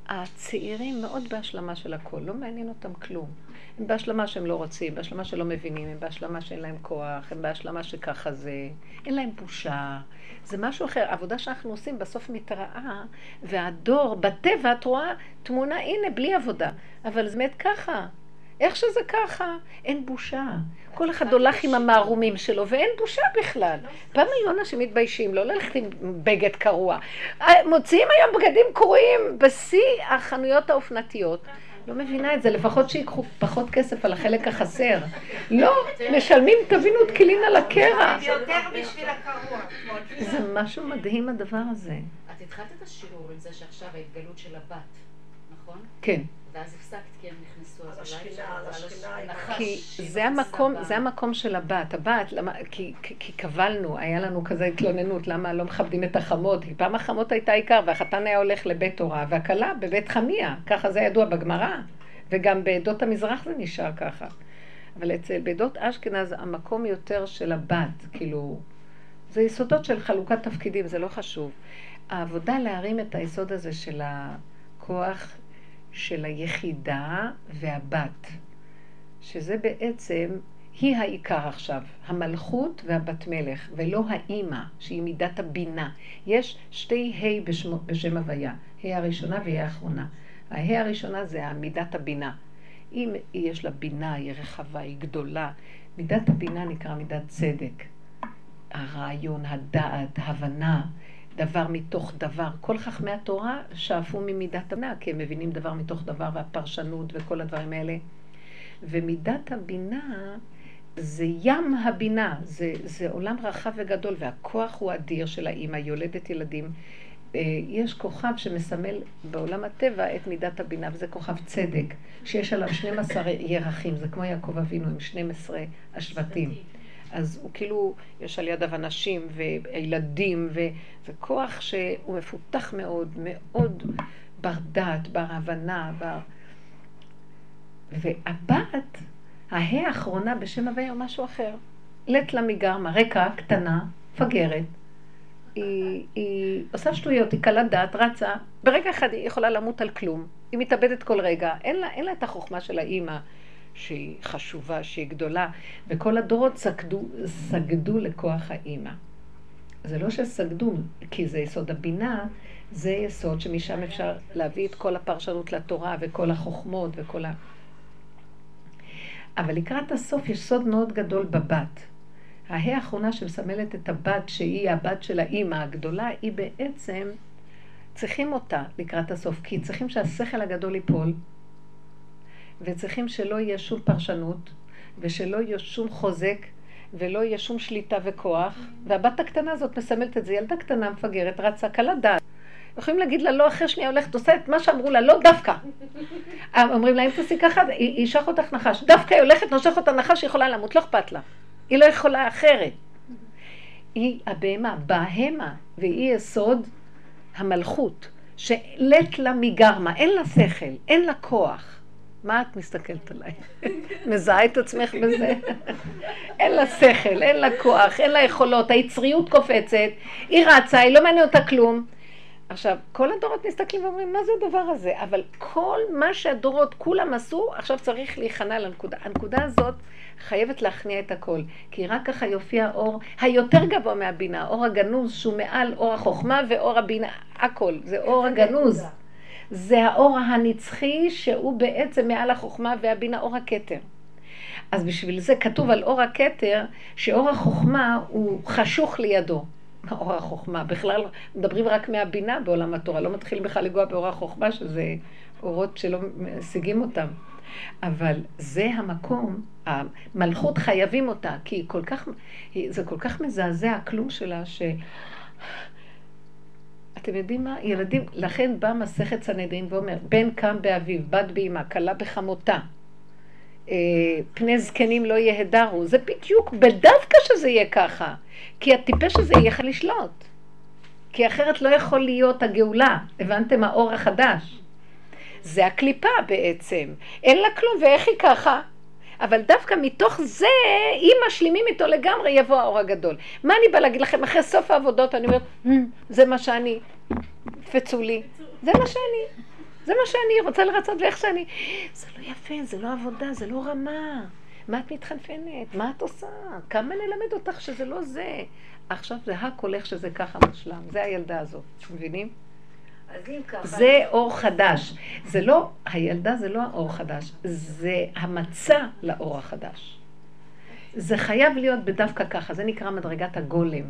הצעירים מאוד בהשלמה של הכל, לא מעניין אותם כלום. הם בהשלמה שהם לא רוצים, בהשלמה שלא מבינים, הם בהשלמה שאין להם כוח, הם בהשלמה שככה זה, אין להם בושה. זה משהו אחר. העבודה שאנחנו עושים בסוף מתראה, והדור, בטבע את רואה תמונה, הנה, בלי עבודה. אבל זה באמת ככה. איך שזה ככה, אין בושה. כל אחד הולך עם המערומים שלו, ואין בושה בכלל. פעם היו אנשים מתביישים, לא ללכת עם בגד קרוע. מוציאים היום בגדים קרועים בשיא החנויות האופנתיות, לא מבינה את זה, לפחות שיקחו פחות כסף על החלק החסר. לא, משלמים, תבינו, כלים על הקרע. יותר בשביל הקרוע. זה משהו מדהים הדבר הזה. את התחלת את השיעור עם זה שעכשיו ההתגלות של הבת, נכון? כן. ואז הפסקת כי הם נכנסו, כי זה המקום, זה המקום של הבת. הבת, למה, כי, כי, כי קבלנו, היה לנו כזה התלוננות, למה לא מכבדים את החמות? כי פעם החמות הייתה עיקר, והחתן היה הולך לבית תורה, והכלה בבית חמיה, ככה זה ידוע בגמרא, וגם בעדות המזרח זה נשאר ככה. אבל אצל בעדות אשכנז המקום יותר של הבת, כאילו, זה יסודות של חלוקת תפקידים, זה לא חשוב. העבודה להרים את היסוד הזה של הכוח של היחידה והבת, שזה בעצם, היא העיקר עכשיו, המלכות והבת מלך, ולא האימא, שהיא מידת הבינה. יש שתי ה' בשמו- בשם הוויה, ה' הראשונה וה' האחרונה. הה' הראשונה זה מידת הבינה. אם יש לה בינה, היא רחבה, היא גדולה. מידת הבינה נקרא מידת צדק. הרעיון, הדעת, הבנה, דבר מתוך דבר. כל חכמי התורה שאפו ממידת הבינה, כי הם מבינים דבר מתוך דבר, והפרשנות וכל הדברים האלה. ומידת הבינה זה ים הבינה, זה, זה עולם רחב וגדול, והכוח הוא אדיר של האימא, יולדת ילדים. אה, יש כוכב שמסמל בעולם הטבע את מידת הבינה, וזה כוכב צדק, שיש עליו 12 ירחים, זה כמו יעקב אבינו עם 12 השבטים. אז הוא כאילו, יש על ידיו אנשים וילדים, וזה כוח שהוא מפותח מאוד, מאוד בר דעת, בר הבנה, בר... והבת, ההא האחרונה בשם הוויה הוא משהו אחר. לט לה מגרמה, רקע, קטנה, מפגרת. היא, היא עושה שטויות, היא קלה דעת, רצה. ברגע אחד היא יכולה למות על כלום. היא מתאבדת כל רגע. אין לה, אין לה את החוכמה של האימא, שהיא חשובה, שהיא גדולה. וכל הדורות סגדו, סגדו לכוח האימא. זה לא שסגדו, כי זה יסוד הבינה, זה יסוד שמשם אפשר להביא את כל הפרשנות לתורה וכל החוכמות וכל ה... אבל לקראת הסוף יש סוד מאוד גדול בבת. ההא האחרונה שמסמלת את הבת, שהיא הבת של האימא הגדולה, היא בעצם, צריכים אותה לקראת הסוף, כי צריכים שהשכל הגדול ייפול, וצריכים שלא יהיה שום פרשנות, ושלא יהיה שום חוזק, ולא יהיה שום שליטה וכוח, והבת הקטנה הזאת מסמלת את זה, ילדה קטנה מפגרת, רצה קלה דעת. יכולים להגיד לה לא, אחרי שנייה הולכת, עושה את מה שאמרו לה, לא דווקא. אומרים לה, אם תעשי ככה, היא ישך אותך נחש. דווקא היא הולכת, נושך אותה נחש, היא יכולה למות, לא אכפת לה. היא לא יכולה אחרת. היא הבהמה, בהמה, והיא יסוד המלכות, שלט לה מגרמה, אין לה שכל, אין לה כוח. מה את מסתכלת עליי? מזהה את עצמך בזה? אין לה שכל, אין לה כוח, אין לה יכולות, היצריות קופצת, היא רצה, היא לא מעניין אותה כלום. עכשיו, כל הדורות מסתכלים ואומרים, מה זה הדבר הזה? אבל כל מה שהדורות כולם עשו, עכשיו צריך להיכנע לנקודה. הנקודה הזאת חייבת להכניע את הכל. כי רק ככה יופיע האור היותר גבוה מהבינה, האור הגנוז שהוא מעל אור החוכמה ואור הבינה, הכל. זה אור הגנוז. זה האור הנצחי שהוא בעצם מעל החוכמה והבינה, אור הכתר. אז בשביל זה כתוב על אור הכתר, שאור החוכמה הוא חשוך לידו. אור החוכמה. בכלל מדברים רק מהבינה בעולם התורה, לא מתחילים בכלל לגוע באור החוכמה, שזה אורות שלא משיגים אותם. אבל זה המקום, המלכות חייבים אותה, כי כל כך, זה כל כך מזעזע הכלום שלה, ש... אתם יודעים מה? ילדים, לכן בא מסכת סנהדרין ואומר, בן קם באביו, בת באמה, כלה בחמותה. פני זקנים לא יהדרו. זה בדיוק, בדווקא שזה יהיה ככה. כי הטיפש הזה יהיה לך לשלוט. כי אחרת לא יכול להיות הגאולה. הבנתם? האור החדש. זה הקליפה בעצם. אין לה כלום, ואיך היא ככה? אבל דווקא מתוך זה, אם משלימים איתו לגמרי, יבוא האור הגדול. מה אני באה להגיד לכם? אחרי סוף העבודות אני אומרת, זה מה שאני, פצו לי. זה מה שאני. זה מה שאני רוצה לרצות ואיך שאני. זה לא יפה, זה לא עבודה, זה לא רמה. מה את מתחנפנת? מה את עושה? כמה נלמד אותך שזה לא זה? עכשיו זה הכל איך שזה ככה מושלם. זה הילדה הזאת, מבינים? זה אור חדש. זה לא, הילדה זה לא האור חדש, זה המצע לאור החדש. זה חייב להיות בדווקא ככה, זה נקרא מדרגת הגולם.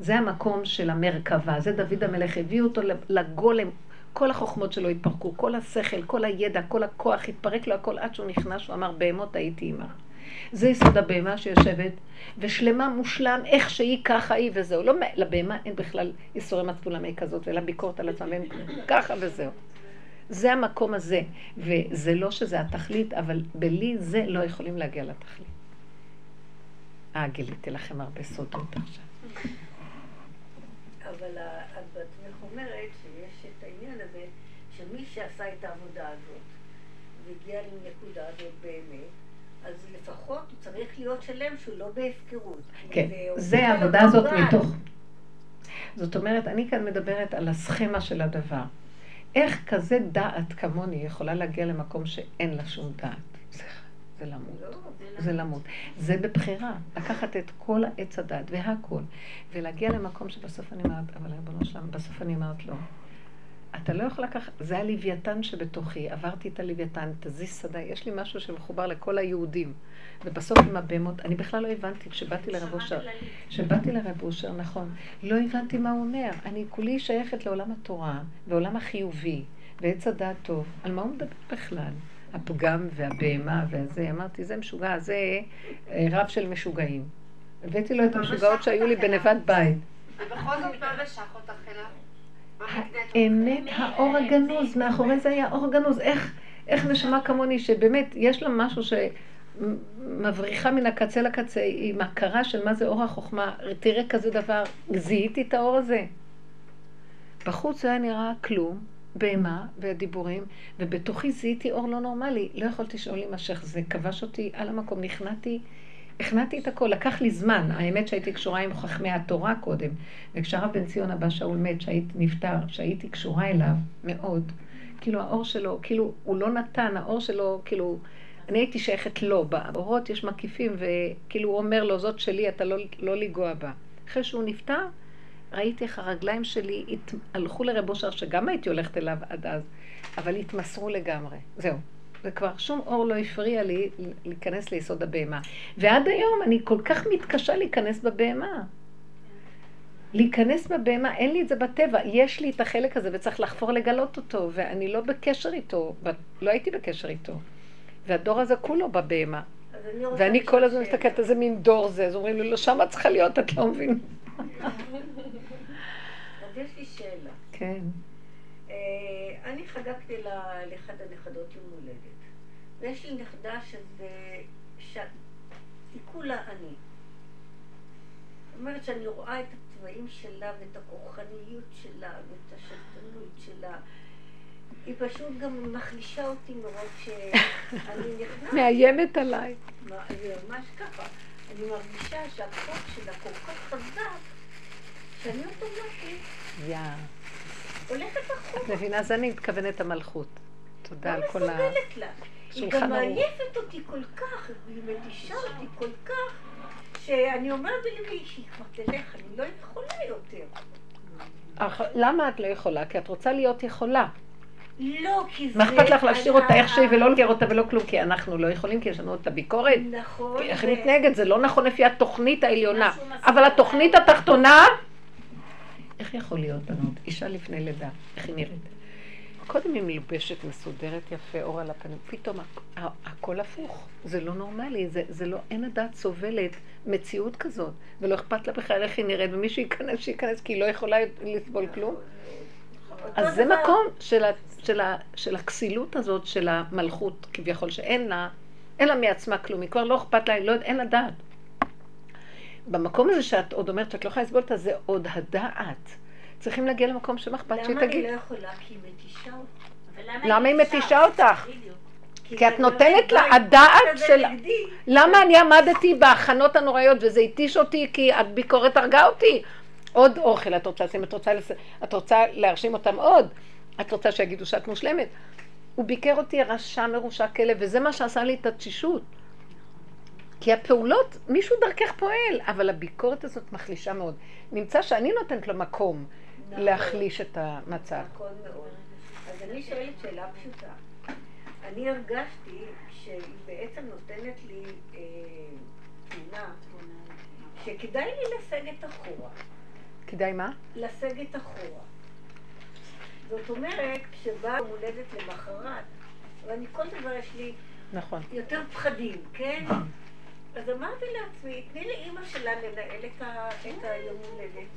זה המקום של המרכבה, זה דוד המלך הביא אותו לגולם. כל החוכמות שלו התפרקו, כל השכל, כל הידע, כל הכוח, התפרק לו הכל עד שהוא נכנס, הוא אמר, בהמות הייתי עימה. זה יסוד הבהמה שיושבת, ושלמה מושלם, איך שהיא, ככה היא וזהו. לא, לבהמה אין בכלל איסורי מצפון כזאת, אלא ביקורת על עצמם, ככה וזהו. זה המקום הזה, וזה לא שזה התכלית, אבל בלי זה לא יכולים להגיע לתכלית. אה, גיליתי לכם הרבה סודות עכשיו. אבל את בעצמך אומרת שיש את העניין הזה, שמי שעשה את העבודה הזאת, והגיע לנקודה הזאת באמת, צריך להיות שלם שהוא לא בהפקרות. כן, זה העבודה הזאת מתוך... זאת אומרת, אני כאן מדברת על הסכמה של הדבר. איך כזה דעת כמוני יכולה להגיע למקום שאין לה שום דעת? זה, זה למות. לא, זה למות. זה בבחירה. לקחת את כל העץ הדעת והכל, ולהגיע למקום שבסוף אני אומרת, אבל ריבונו שלנו, בסוף אני אומרת לא. אתה לא יכול לקחת, זה הלוויתן שבתוכי, עברתי את הלוויתן, תזיז שדה, יש לי משהו שמחובר לכל היהודים. ובסוף עם הבהמות, אני בכלל לא הבנתי, כשבאתי לרב אושר, כשבאתי לרב אושר, נכון, לא הבנתי מה הוא אומר. אני כולי שייכת לעולם התורה, ועולם החיובי, ועץ הדעת טוב. על מה הוא מדבר בכלל? הפגם והבהמה והזה, אמרתי, זה משוגע, זה אה, רב של משוגעים. הבאתי לו את המשוגעות שהיו לי בנבד בית. ובכל זאת מה משך אותך אליו? האמת, האור הגנוז, מאחורי זה היה אור גנוז. איך, נשמה כמוני, שבאמת יש לה משהו שמבריחה מן הקצה לקצה, עם הכרה של מה זה אור החוכמה, תראה כזה דבר, זיהיתי את האור הזה. בחוץ היה נראה כלום, בהמה והדיבורים, ובתוכי זיהיתי אור לא נורמלי. לא יכולתי לשאול להימשך, זה כבש אותי על המקום, נכנעתי. הכנעתי את הכל, לקח לי זמן. האמת שהייתי קשורה עם חכמי התורה קודם. וכשהרב בן ציון הבא שאול מת, שהיית נפטר, שהייתי קשורה אליו מאוד, כאילו האור שלו, כאילו הוא לא נתן, האור שלו, כאילו, אני הייתי שייכת לו. באורות יש מקיפים, וכאילו הוא אומר לו, זאת שלי, אתה לא, לא לגוע בה. אחרי שהוא נפטר, ראיתי איך הרגליים שלי הלכו לרב אושר, שגם הייתי הולכת אליו עד אז, אבל התמסרו לגמרי. זהו. וכבר שום אור לא הפריע לי להיכנס ליסוד הבהמה. ועד היום אני כל כך מתקשה להיכנס בבהמה. להיכנס בבהמה, אין לי את זה בטבע, יש לי את החלק הזה וצריך לחפור לגלות אותו, ואני לא בקשר איתו, לא הייתי בקשר איתו. והדור הזה כולו בבהמה. ואני כל הזמן מסתכלת איזה מין דור זה, אז אומרים לי, לא, שמה צריכה להיות, את לא מבינה. אז יש לי שאלה. כן. אה, אני חגגתי לאחד הנכדות יום הולדת, ויש לי נכדה שזה... היא כולה אני. אומרת שאני רואה את הצבעים שלה ואת הכוחניות שלה ואת השלטנות שלה. היא פשוט גם מחלישה אותי מרוב שאני <laughs> נכנסת. מאיימת עליי. ממש ככה. אני מרגישה שהכוח שלה כל כך חזק, שאני אוטומטית. הולכת אחורה. את מבינה? זה אני מתכוונת המלכות. תודה על כל ה... לא מסוגלת לה. היא גם מעייפת אותי כל כך, היא מתישה אותי כל כך, שאני אומרת בלבי שהיא כבר תלך, אני לא יכולה יותר. למה את לא יכולה? כי את רוצה להיות יכולה. לא, כי זה... מה אכפת לך להשאיר אותה איך שהיא ולא לגר אותה ולא כלום? כי אנחנו לא יכולים, כי יש לנו את הביקורת. נכון. איך היא מתנהגת? זה לא נכון לפי התוכנית העליונה. אבל התוכנית התחתונה... איך יכול להיות, בנות? אישה לפני לידה, איך היא נראית? קודם היא מלובשת, מסודרת יפה, אור על הפנים, פתאום הכל הפוך. זה לא נורמלי, זה, זה לא, אין הדעת סובלת מציאות כזאת, ולא אכפת לה בכלל איך היא נראית, ומי שייכנס, שייכנס, כי היא לא יכולה לסבול כלום. אז זה מקום של, ה, של, ה, של הכסילות הזאת, של המלכות, כביכול, שאין לה, אין לה מעצמה כלום, היא כבר לא אכפת לה, לא, אין לה דעת. במקום הזה שאת עוד אומרת שאת לא יכולה לסבול אותה, זה עוד הדעת. צריכים להגיע למקום שמה אכפת שהיא תגיד. למה אני לא יכולה? כי היא מתישה אותי. למה היא מתישה אותך? כי את נותנת לה הדעת של... למה אני עמדתי בהכנות הנוראיות וזה התיש אותי כי הביקורת הרגה אותי? עוד אוכל את רוצה לשים, את רוצה, לס... את רוצה להרשים אותם עוד, את רוצה שיגידו שאת מושלמת. הוא ביקר אותי רשע מרושע כלב, וזה מה שעשה לי את התשישות. כי הפעולות, מישהו דרכך פועל, אבל הביקורת הזאת מחלישה מאוד. נמצא שאני נותנת לו מקום נכון. להחליש את המצב. נכון מאוד. אז אני שואלת שאלה פשוטה. אני הרגשתי שהיא בעצם נותנת לי אה, תמונה שכדאי לי לסגת אחורה. כדאי מה? לסגת אחורה. זאת אומרת, כשבאה יום הולדת למחרת, ואני כל דבר יש לי נכון. יותר פחדים, כן? אז אמרתי לעצמי, תני לאימא שלה לנהל את היום הולדת.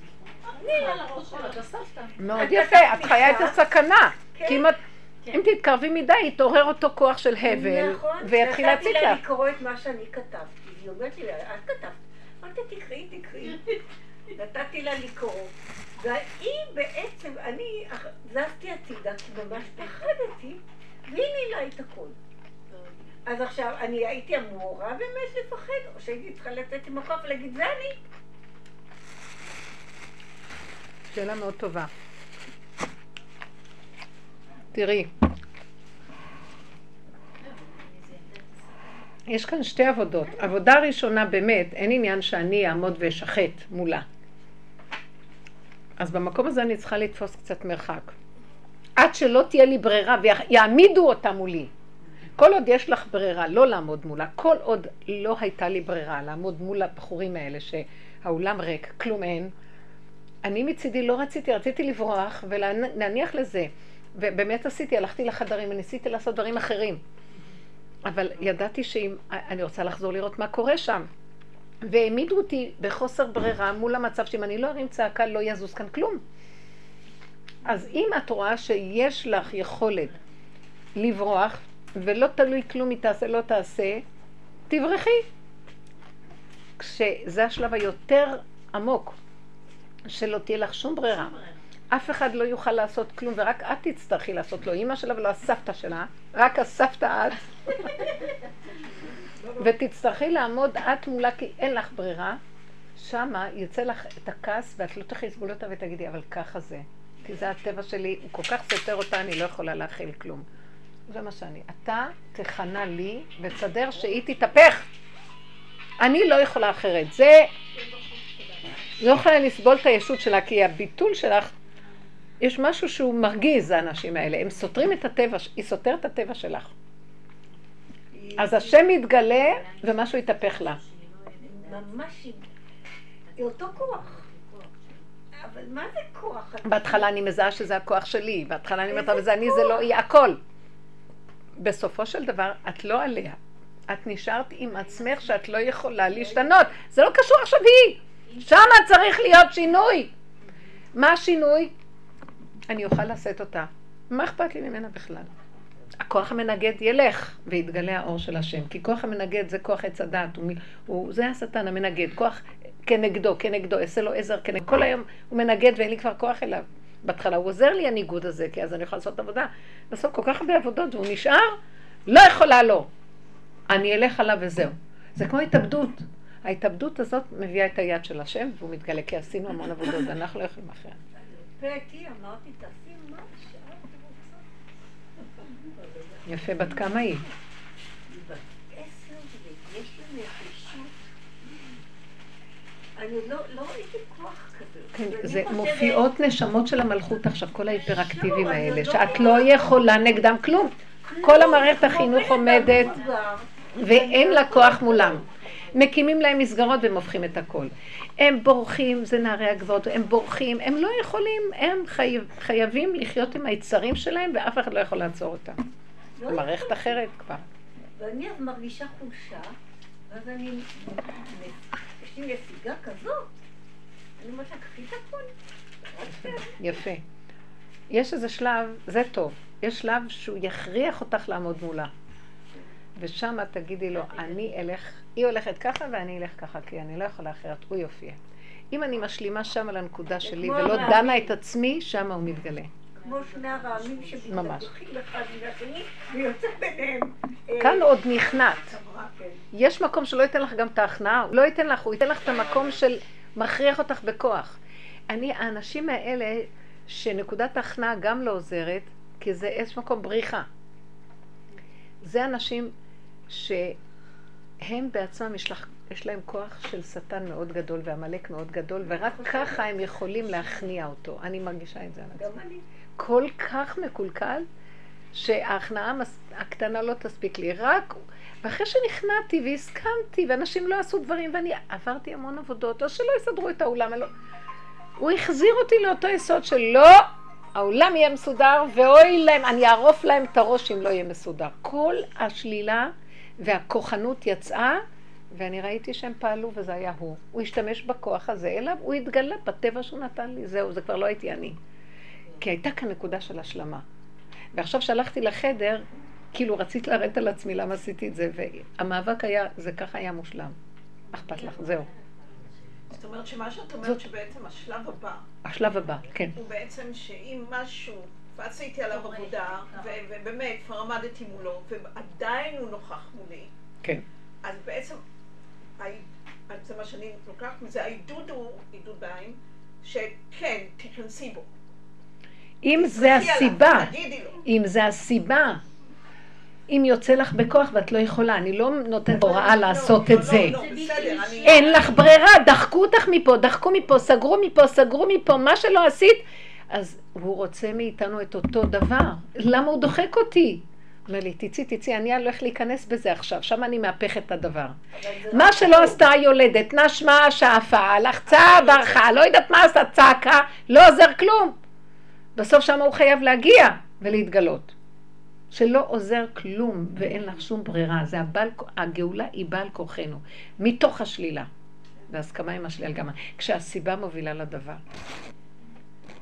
מאוד יפה, את חיה את. הסכנה. כן. כי אם את- אם תתקרבי מדי, יתעורר אותו כוח של הבל, נכון, ויתחיל להציק נתתי לה לך. לקרוא את מה שאני כתבתי. היא אומרת לי, את כתבת. אמרתי, תקראי, תקראי. <laughs> נתתי לה לקרוא. והיא בעצם, אני זזתי הצידה, כי ממש פחדתי, והיא ניהלה את הכל. אז עכשיו, אני הייתי אמורה באמת לפחד, או שהייתי צריכה לצאת עם הכוח ולהגיד, זה אני. שאלה מאוד טובה. תראי, יש כאן שתי עבודות. עבודה ראשונה באמת, אין עניין שאני אעמוד ואשחט מולה. אז במקום הזה אני צריכה לתפוס קצת מרחק. עד שלא תהיה לי ברירה ויעמידו אותה מולי. כל עוד יש לך ברירה לא לעמוד מולה, כל עוד לא הייתה לי ברירה לעמוד מול הבחורים האלה שהאולם ריק, כלום אין, אני מצידי לא רציתי, רציתי לברוח ולהניח לזה. ובאמת עשיתי, הלכתי לחדרים וניסיתי לעשות דברים אחרים. אבל ידעתי שאם, אני רוצה לחזור לראות מה קורה שם. והעמידו אותי בחוסר ברירה מול המצב שאם אני לא ארים צעקה לא יזוז כאן כלום. אז אם את רואה שיש לך יכולת לברוח, ולא תלוי כלום היא תעשה לא תעשה, תברחי. כשזה השלב היותר עמוק, שלא תהיה לך שום ברירה. אף אחד לא יוכל לעשות כלום, ורק את תצטרכי לעשות לו, אימא שלה ולא הסבתא שלה, רק הסבתא את. ותצטרכי לעמוד את מולה כי אין לך ברירה, שמה יצא לך את הכעס ואת לא תוכלי לסבול אותה ותגידי, אבל ככה זה. כי זה הטבע שלי, הוא כל כך סותר אותה, אני לא יכולה להכיל כלום. זה מה שאני. אתה תכנה לי ותסדר שהיא תתהפך. אני לא יכולה אחרת. זה... לא יכולה לסבול את הישות שלה, כי הביטול שלך, יש משהו שהוא מרגיז, האנשים האלה. הם סותרים את הטבע, היא סותרת את הטבע שלך. אז השם יתגלה ומשהו יתהפך לה. ממש אותו כוח. אבל מה זה כוח? בהתחלה אני מזהה שזה הכוח שלי, בהתחלה אני אומרת, אבל זה אני, זה לא היא, הכל. בסופו של דבר, את לא עליה. את נשארת עם עצמך שאת לא יכולה להשתנות. זה לא קשור עכשיו היא. שמה צריך להיות שינוי. מה השינוי? אני אוכל לשאת אותה. מה אכפת לי ממנה בכלל? הכוח המנגד ילך ויתגלה האור של השם. כי כוח המנגד זה כוח עץ הדת, זה השטן המנגד, כוח כנגדו, כנגדו, אעשה לו עזר כנגד. כל היום הוא מנגד ואין לי כבר כוח אליו. בהתחלה הוא עוזר לי הניגוד הזה, כי אז אני יכולה לעשות עבודה. בסוף כל כך הרבה עבודות והוא נשאר, לא יכולה לו. אני אלך עליו וזהו. זה כמו התאבדות. ההתאבדות הזאת מביאה את היד של השם והוא מתגלה, כי עשינו המון עבודות ואנחנו לא יכולים אחרת. אמרתי, תעשי רוצה. יפה, בת כמה היא? אני לא לא ראיתי כוח כזה. כן, ואני זה מופיעות נשמות של המלכות עכשיו, כל ההיפראקטיביים שוב, אני האלה, לא שאת. לא יכולה נגדם כלום. כל המערכת החינוך עומדת. ואין לה כוח מולם. מקימים להם מסגרות והם הופכים את הכל. הם בורחים, זה נערי הגבעות, הם בורחים, הם לא יכולים, הם חייב, חייבים לחיות עם היצרים שלהם ואף אחד לא יכול לעצור אותם. לא מערכת אחרת כבר. ואני אז מרגישה חולשה, ואז אני, יש לי נסיגה כזאת. אני אומרת לה, קחי את תעשי." יפה. יש איזה שלב, זה טוב, יש שלב שהוא יכריח אותך לעמוד מולה. ושם תגידי לו, אני אלך, היא הולכת ככה ואני אלך ככה, כי אני לא יכולה אחרת, הוא יופיע. אם אני משלימה שם על הנקודה שלי ולא. דנה את עצמי, שם הוא מתגלה. כמו שני הרעמים ממש. שמתווכחים אחד מן השני, ויוצא ביניהם. אה, כאן עוד נכנעת. כן. יש מקום שלא ייתן לך גם את ההכנעה, הוא לא ייתן לך, הוא ייתן לך את המקום של מכריח אותך בכוח. אני, האנשים האלה, שנקודת ההכנעה גם לא עוזרת, כי זה יש מקום בריחה. זה אנשים שהם בעצמם, יש, לך, יש להם כוח של שטן מאוד גדול ועמלק מאוד גדול, ורק ככה הם יכולים להכניע אותו. אני מרגישה את זה על עצמי. כל כך מקולקל, שההכנעה הקטנה לא תספיק לי. רק, ואחרי שנכנעתי והסכמתי, ואנשים לא עשו דברים, ואני עברתי המון עבודות, או שלא יסדרו את האולם, אלא... הוא החזיר אותי לאותו יסוד של לא, העולם יהיה מסודר, ואוי להם, אני אערוף להם את הראש אם לא יהיה מסודר. כל השלילה והכוחנות יצאה, ואני ראיתי שהם פעלו וזה היה הוא. הוא השתמש בכוח הזה אליו, הוא התגלה בטבע שהוא נתן לי, זהו, זה כבר לא הייתי אני. כי הייתה כאן נקודה של השלמה. ועכשיו שהלכתי לחדר, כאילו רציתי לרדת על עצמי למה עשיתי את זה, והמאבק היה, זה ככה היה מושלם. מה אכפת לך? זהו. זאת אומרת שמה שאת אומרת שבעצם השלב הבא, השלב הבא, כן. הוא בעצם שאם משהו, ועשיתי עליו עבודה, ו- ובאמת כבר עמדתי מולו, ועדיין הוא נוכח מולי, כן. אז בעצם, זה מה שאני לוקחת מזה, העידוד הוא, עידוד בעין, שכן, תיכנסי בו. אם זה הסיבה. אם זה הסיבה, אם יוצא לך בכוח ואת לא יכולה, אני לא נותנת הוראה לעשות לא, את לא, זה. לא. אין לך ברירה, דחקו אותך מפה, דחקו מפה, סגרו מפה, סגרו מפה, מה שלא עשית. אז הוא רוצה מאיתנו את אותו דבר. למה הוא דוחק אותי? אומר לי, תצאי, תצאי, אני הולך להיכנס בזה עכשיו, שם אני מהפכת את הדבר. מה שלא עשתה היולדת, נשמה, שאפה, לחצה, ברחה, לא יודעת מה עשתה, צעקה, לא עוזר כלום. בסוף שם הוא חייב להגיע ולהתגלות. שלא עוזר כלום ואין לך שום ברירה. זה הבעל, הגאולה היא בעל כוחנו, מתוך השלילה. בהסכמה עם השלילה גם. כשהסיבה מובילה לדבר.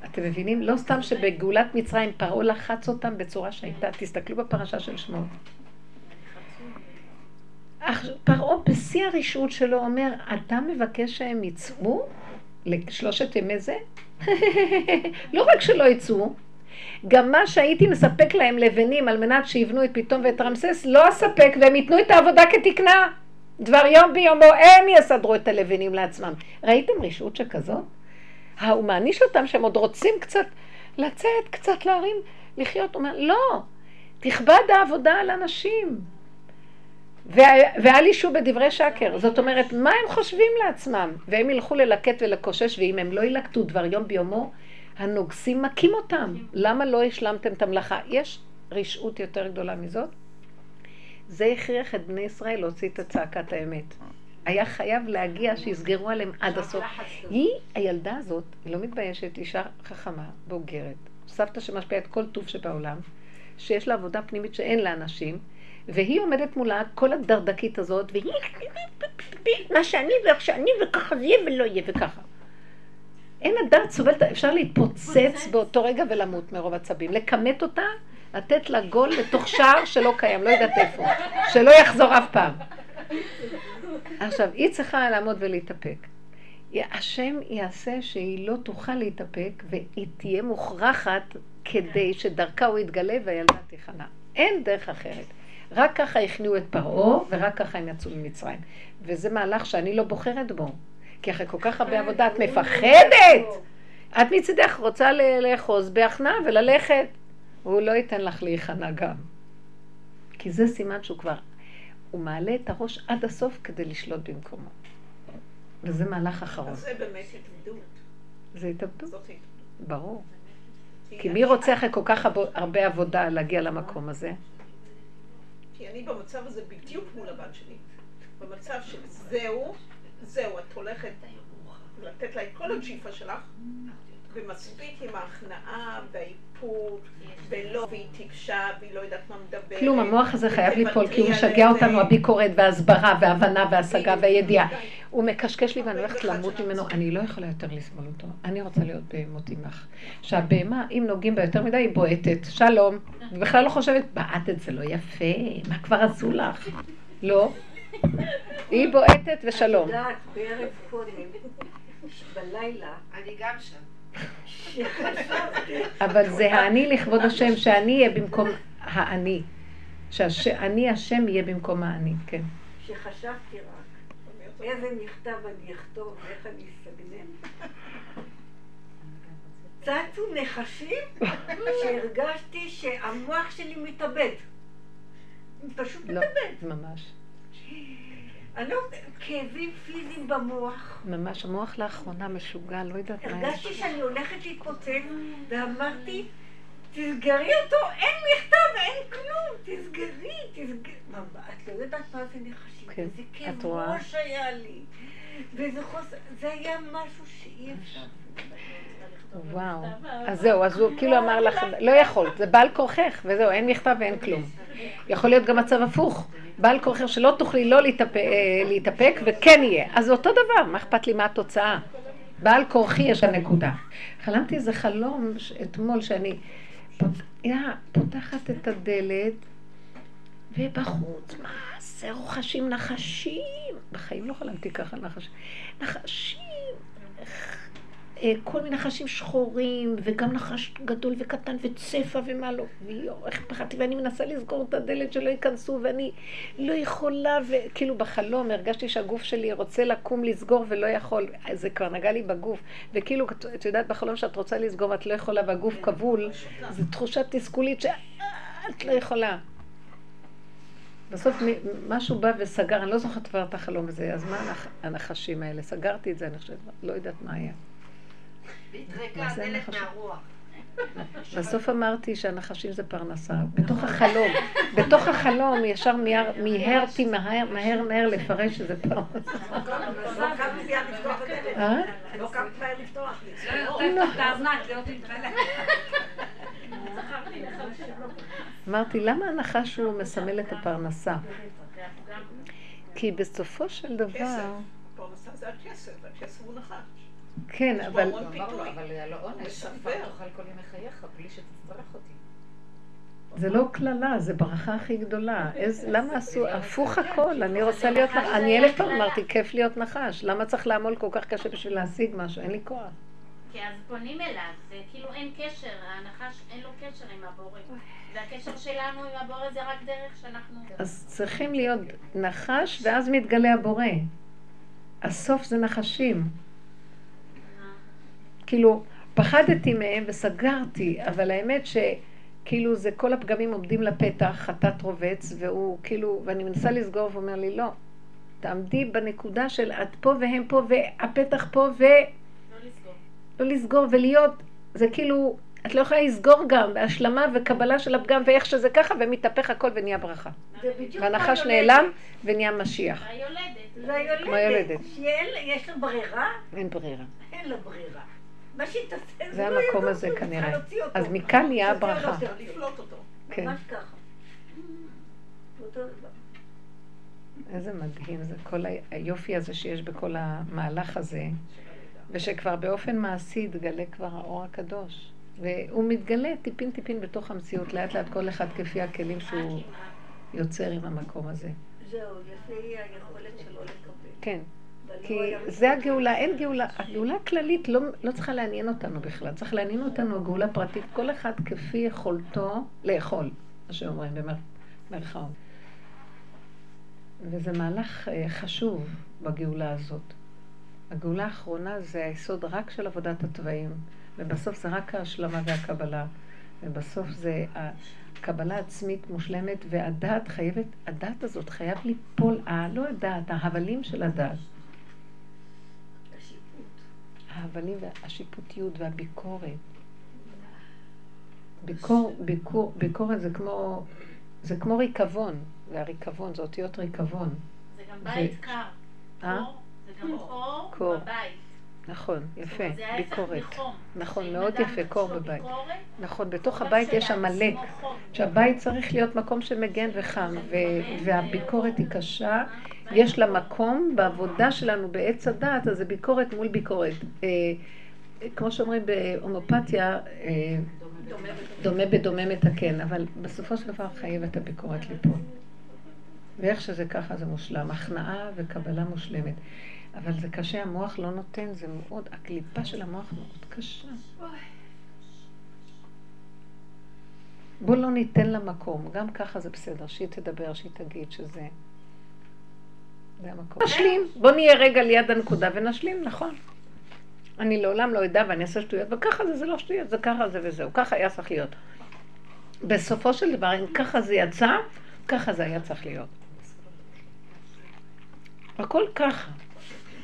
אתם מבינים? לא סתם שבגאולת מצרים פרעה לחץ אותם בצורה שהייתה, תסתכלו בפרשה של שמות. פרעה בשיא הרשעות שלו אומר, אתה מבקש שהם יצאו לשלושת ימי זה? לא רק שלא יצאו, גם מה שהייתי מספק להם לבנים על מנת שיבנו את פתאום ואת רמסס, לא אספק והם ייתנו את העבודה כתקנה. דבר יום ביומו הם יסדרו את הלבנים לעצמם. ראיתם רשעות שכזאת? הוא מעניש אותם שהם עוד רוצים קצת לצאת, קצת להרים, לחיות. הוא אומר, לא, תכבד העבודה על אנשים. ואל ישו בדברי שקר. זאת אומרת, מה הם חושבים לעצמם? והם ילכו ללקט ולקושש, ואם הם לא ילקטו דבר יום ביומו, הנוגסים מכים אותם. למה לא השלמתם את המלאכה? יש רשעות יותר גדולה מזאת? זה הכריח את בני ישראל להוציא את הצעקת האמת. היה חייב להגיע שיסגרו עליהם עד הסוף. היא, הילדה הזאת, היא לא מתביישת, אישה חכמה, בוגרת, סבתא שמשפיעה את כל טוב שבעולם, שיש לה עבודה פנימית שאין לאנשים, והיא עומדת מולה, כל הדרדקית הזאת, והיא, מה שאני ואיך שאני, וככה זה יהיה ולא יהיה וככה. אין הדעת סובלת, אפשר להתפוצץ באותו רגע ולמות מרוב עצבים. לכמת אותה, לתת לה גול לתוך שער שלא קיים, לא יודעת איפה. שלא יחזור אף פעם. עכשיו, היא צריכה לעמוד ולהתאפק. השם יעשה שהיא לא תוכל להתאפק והיא תהיה מוכרחת כדי שדרכה הוא יתגלה והילדה תיכנע. אין דרך אחרת. רק ככה הכניעו את פרעה ורק ככה הם יצאו ממצרים. וזה מהלך שאני לא בוחרת בו. כי אחרי כל כך הרבה עבודה את מפחדת. את מצידך רוצה לאחוז בהכנעה וללכת. והוא לא ייתן לך להיכנע גם. כי זה סימן שהוא כבר, הוא מעלה את הראש עד הסוף כדי לשלוט במקומו. וזה מהלך אחרון. אז זה באמת התאבדות. זה התאבדות. ברור. כי מי רוצה אחרי כל כך הרבה עבודה להגיע למקום הזה? כי אני במצב הזה בדיוק מול הבת שלי. במצב של זהו, זהו, את הולכת לתת לה את כל הג'יפה שלך, ומספיק עם ההכנעה והאיפוק, ולא, והיא טיפשה, והיא לא יודעת מה מדברת. כלום, המוח הזה חייב ליפול, כי הוא משגע אותנו. הביקורת וההסברה וההבנה וההשגה והידיעה. די. הוא מקשקש לי ואני הולכת למות. ממנו, אני לא יכולה יותר לסבול אותו. אני רוצה להיות בהמות עמך. שהבהמה, אם נוגעים בה יותר מדי, היא בועטת. שלום. היא בכלל לא חושבת, בעטת זה לא יפה, מה כבר עשו לך? לא. היא בועטת ושלום. את יודעת, בערב קודם, בלילה, אני גם שם. אבל זה האני לכבוד השם, שאני אהיה במקום האני. שאני השם יהיה במקום האני, כן. שחשבתי רק, איזה מכתב אני אכתוב ואיך אני אסגנן. צצו נחשים שהרגשתי שהמוח שלי מתאבד. פשוט לא, מתאבד. ממש. אני לא, כאבים פיזיים במוח. ממש, המוח לאחרונה משוגע, לא יודעת מה יש. הרגשתי שאני הולכת להתפוצץ, ואמרתי, תסגרי אותו, אין מכתב, אין כלום, תסגרי, תסגרי. מה, את לא יודעת מה זה נחשים, כן, איזה כאב? ראש היה לי. וזה חוסר, זה היה משהו שאי אפשר. וואו. אז זהו, אז הוא כאילו אמר לך, לא יכול, זה בעל כורכך, וזהו, אין מכתב ואין כלום. יכול להיות גם מצב הפוך. בעל כורכך שלא תוכלי לא להתאפק, אה, להתאפק וכן יהיה. אז זה אותו דבר, מה אכפת לי מה התוצאה? בעל כורחי יש הנקודה. חלמתי איזה חלום אתמול שאני פותחת את הדלת ובחוץ, מה זה רוחשים נחשים? בחיים לא חלמתי ככה נחשים. נחשים, כל מיני נחשים שחורים, וגם נחש גדול וקטן וצפה ומה לא. ויואו, איך פחדתי, ואני מנסה לסגור את הדלת שלא ייכנסו, ואני לא יכולה, וכאילו בחלום הרגשתי שהגוף שלי רוצה לקום לסגור ולא יכול. זה כבר נגע לי בגוף. וכאילו, את יודעת בחלום שאת רוצה לסגור ואת לא יכולה והגוף כבול, זו תחושה תסכולית שאת לא יכולה. בסוף משהו בא וסגר, אני לא זוכרת כבר את החלום הזה, אז מה הנחש- הנחשים האלה? סגרתי את זה, אני חושבת, לא יודעת מה היה. בסוף אמרתי שהנחשים זה פרנסה. <laughs> בתוך החלום, בתוך החלום ישר מיהר- מיהרתי מהר מהר מהר לפרש שזה פרנסה. לא קמת מיד לפתוח את הדלת. אה? לא קמת מהר לפתוח. אמרתי, למה הנחש הוא מסמל את הפרנסה? כי בסופו של דבר, כסף. פרנסה זה הכסף, הכסף הוא נחש. כן, יש אבל המון ברור, פיתוי. אבל היה לו עונש, מספר. כבר תאכל כל ימי חייך בלי שתצטרך אותי. זה לא קללה, זה ברכה הכי גדולה. <laughs> למה עשו, הפוך הכל, אני רוצה להיות נחש. אני אלף פעם אמרתי, כיף להיות נחש. למה צריך לעמול כל כך קשה בשביל להשיג משהו? אין לי כוח. כי אז פונים אליו, זה כאילו אין קשר, הנחש אין לו קשר עם הבורא. והקשר שלנו עם הבורא זה רק דרך שאנחנו... אז צריכים להיות נחש, ואז מתגלה הבורא. הסוף זה נחשים. כאילו, פחדתי מהם וסגרתי, אבל האמת שכאילו זה כל הפגמים עומדים לפתח, חטאת רובץ, והוא כאילו, ואני מנסה לסגור והוא אומר לי, לא, תעמדי בנקודה של את פה והם פה, והפתח פה, ולא לא לסגור. לסגור ולהיות, זה כאילו, את לא יכולה לסגור גם, בהשלמה וקבלה של הפגם, ואיך שזה ככה, ומתהפך הכל ונהיה ברכה. והנחש. נעלם ונהיה משיח. היולדת. זה היולדת. כמו היולדת. שיש לה ברירה, אין ברירה. אין לה ברירה. מה שהיא תעשה, זה לא המקום הזה כנראה. אז מכאן נהיה הברכה. כן. ממש ככה. איזה מדהים זה כל היופי הזה שיש בכל המהלך הזה, ושכבר באופן מעשי יתגלה כבר האור הקדוש. והוא מתגלה טיפין טיפין בתוך המציאות, לאט לאט כל אחד כפי הכלים שהוא יוצר עם המקום הזה. זהו, לפי היכולת שלו לקבל. כן, כי לא היה זה הגאולה, אין גאולה, הגאולה הכללית לא, לא צריכה לעניין אותנו בכלל, צריך לעניין אותנו הגאולה פרטית, כל אחד כפי יכולתו לאכול, מה שאומרים במרכאות. וזה מהלך אה, חשוב בגאולה הזאת. הגאולה האחרונה זה היסוד רק של עבודת התוואים, ובסוף זה רק ההשלמה והקבלה, ובסוף זה הקבלה עצמית מושלמת, והדעת חייבת, הדעת הזאת חייב ליפול, ה- לא הדעת, ההבלים של הדעת. ההבלים והשיפוטיות והביקורת. ביקור, ביקור, ביקורת זה כמו, זה כמו ריקבון, והריקבון זה אותיות ריקבון. זה גם בית קר. אה? זה גם אור קור. בבית. נכון, יפה, ההפך ביקורת. נכון, מאוד יפה, קור בבית. נכון, בתוך הבית יש עמלק. שהבית צריך להיות מקום שמגן וחם, והביקורת היא קשה. יש לה מקום בעבודה שלנו בעץ הדעת, אז זה ביקורת מול ביקורת. אה, כמו שאומרים בהומופתיה, אה, דומה בדומה מתקן, אבל בסופו של דבר חייבת הביקורת ליפול. ואיך שזה ככה זה מושלם, הכנעה וקבלה מושלמת. אבל זה קשה, המוח לא נותן, זה מאוד, הקליפה של המוח מאוד קשה. בוא לא ניתן לה מקום, גם ככה זה בסדר, שהיא תדבר, שהיא תגיד שזה... זה המקום. נשלים, בוא נהיה רגע ליד הנקודה ונשלים, נכון. אני לעולם לא אדע ואני אעשה שטויות, וככה זה, זה לא שטויות, זה ככה זה וזהו, ככה היה צריך להיות. בסופו של דבר, אם ככה זה יצא, ככה זה היה צריך להיות. הכל ככה.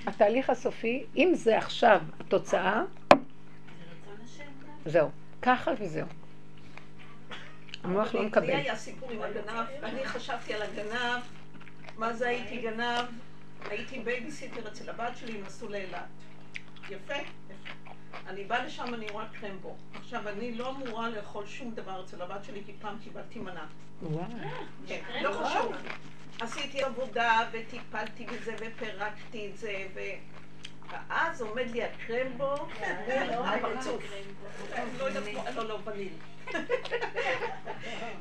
התהליך הסופי, אם זה עכשיו התוצאה, זהו. ככה וזהו. המוח לא לי מקבל. היה סיפור עם הגנב, אני חשבתי על הגנב, מה זה הייתי גנב? הייתי בייביסיטר אצל הבת שלי, הם נסעו לאילת. יפה, יפה. אני באה לשם, אני רואה קרמבו. עכשיו, אני לא אמורה לאכול שום דבר אצל הבת שלי, כי פעם קיבלתי מנה. וואו. כן, לא חשוב. עשיתי עבודה וטיפלתי בזה ופירקתי את זה, ו... ואז עומד לי הקרמבו מול הפרצוף. לא יודעת, כמו- לא, לא, וניל. <laughs>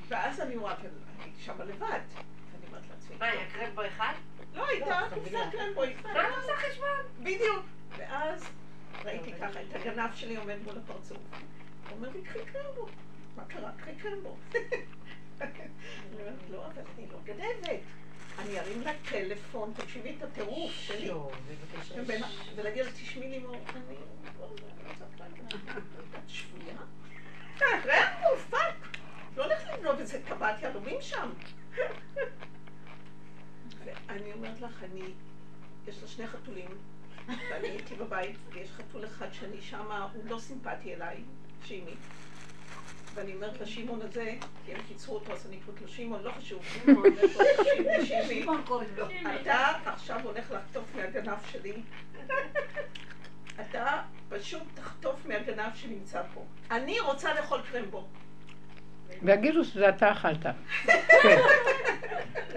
ואז אני רואה, הייתי שמה לבד. מה, היה קרמבו אחד? לא, הייתה קופסת קרמבו. מה את עושה חשבון? בדיוק. ואז ראיתי ככה את הגנב שלי עומד מול הפרצוף. הוא אומר לי, קחי קרמבו. מה קרה? קחי קרמבו. <laughs> אני אומרת, לא, אבל אני לא גנבת. אני ארים לה טלפון, תקשיבי את הטירוף שלי. ולהגיד לה, תשמעי לי, מור, אני לא רוצה כרגע. את שבויה? קרמבו, fuck. לא הולך לגנוב איזה טבעת יהלומים שם. <laughs> ואני אומרת לך, אני, יש לה שני חתולים, ואני הייתי בבית, ויש חתול אחד שאני שמה, הוא לא סימפטי אליי, שימי. ואני אומרת לשמעון הזה, כי הם קיצרו אותו, אז אני קוראת לו שמעון, לא חשוב. <laughs> שימי. אתה עכשיו הולך לחטוף מהגנב שלי. אתה פשוט תחטוף מהגנב שנמצא פה. אני רוצה לאכול קרמבו. ויגידו שזה אתה אכלת. <laughs>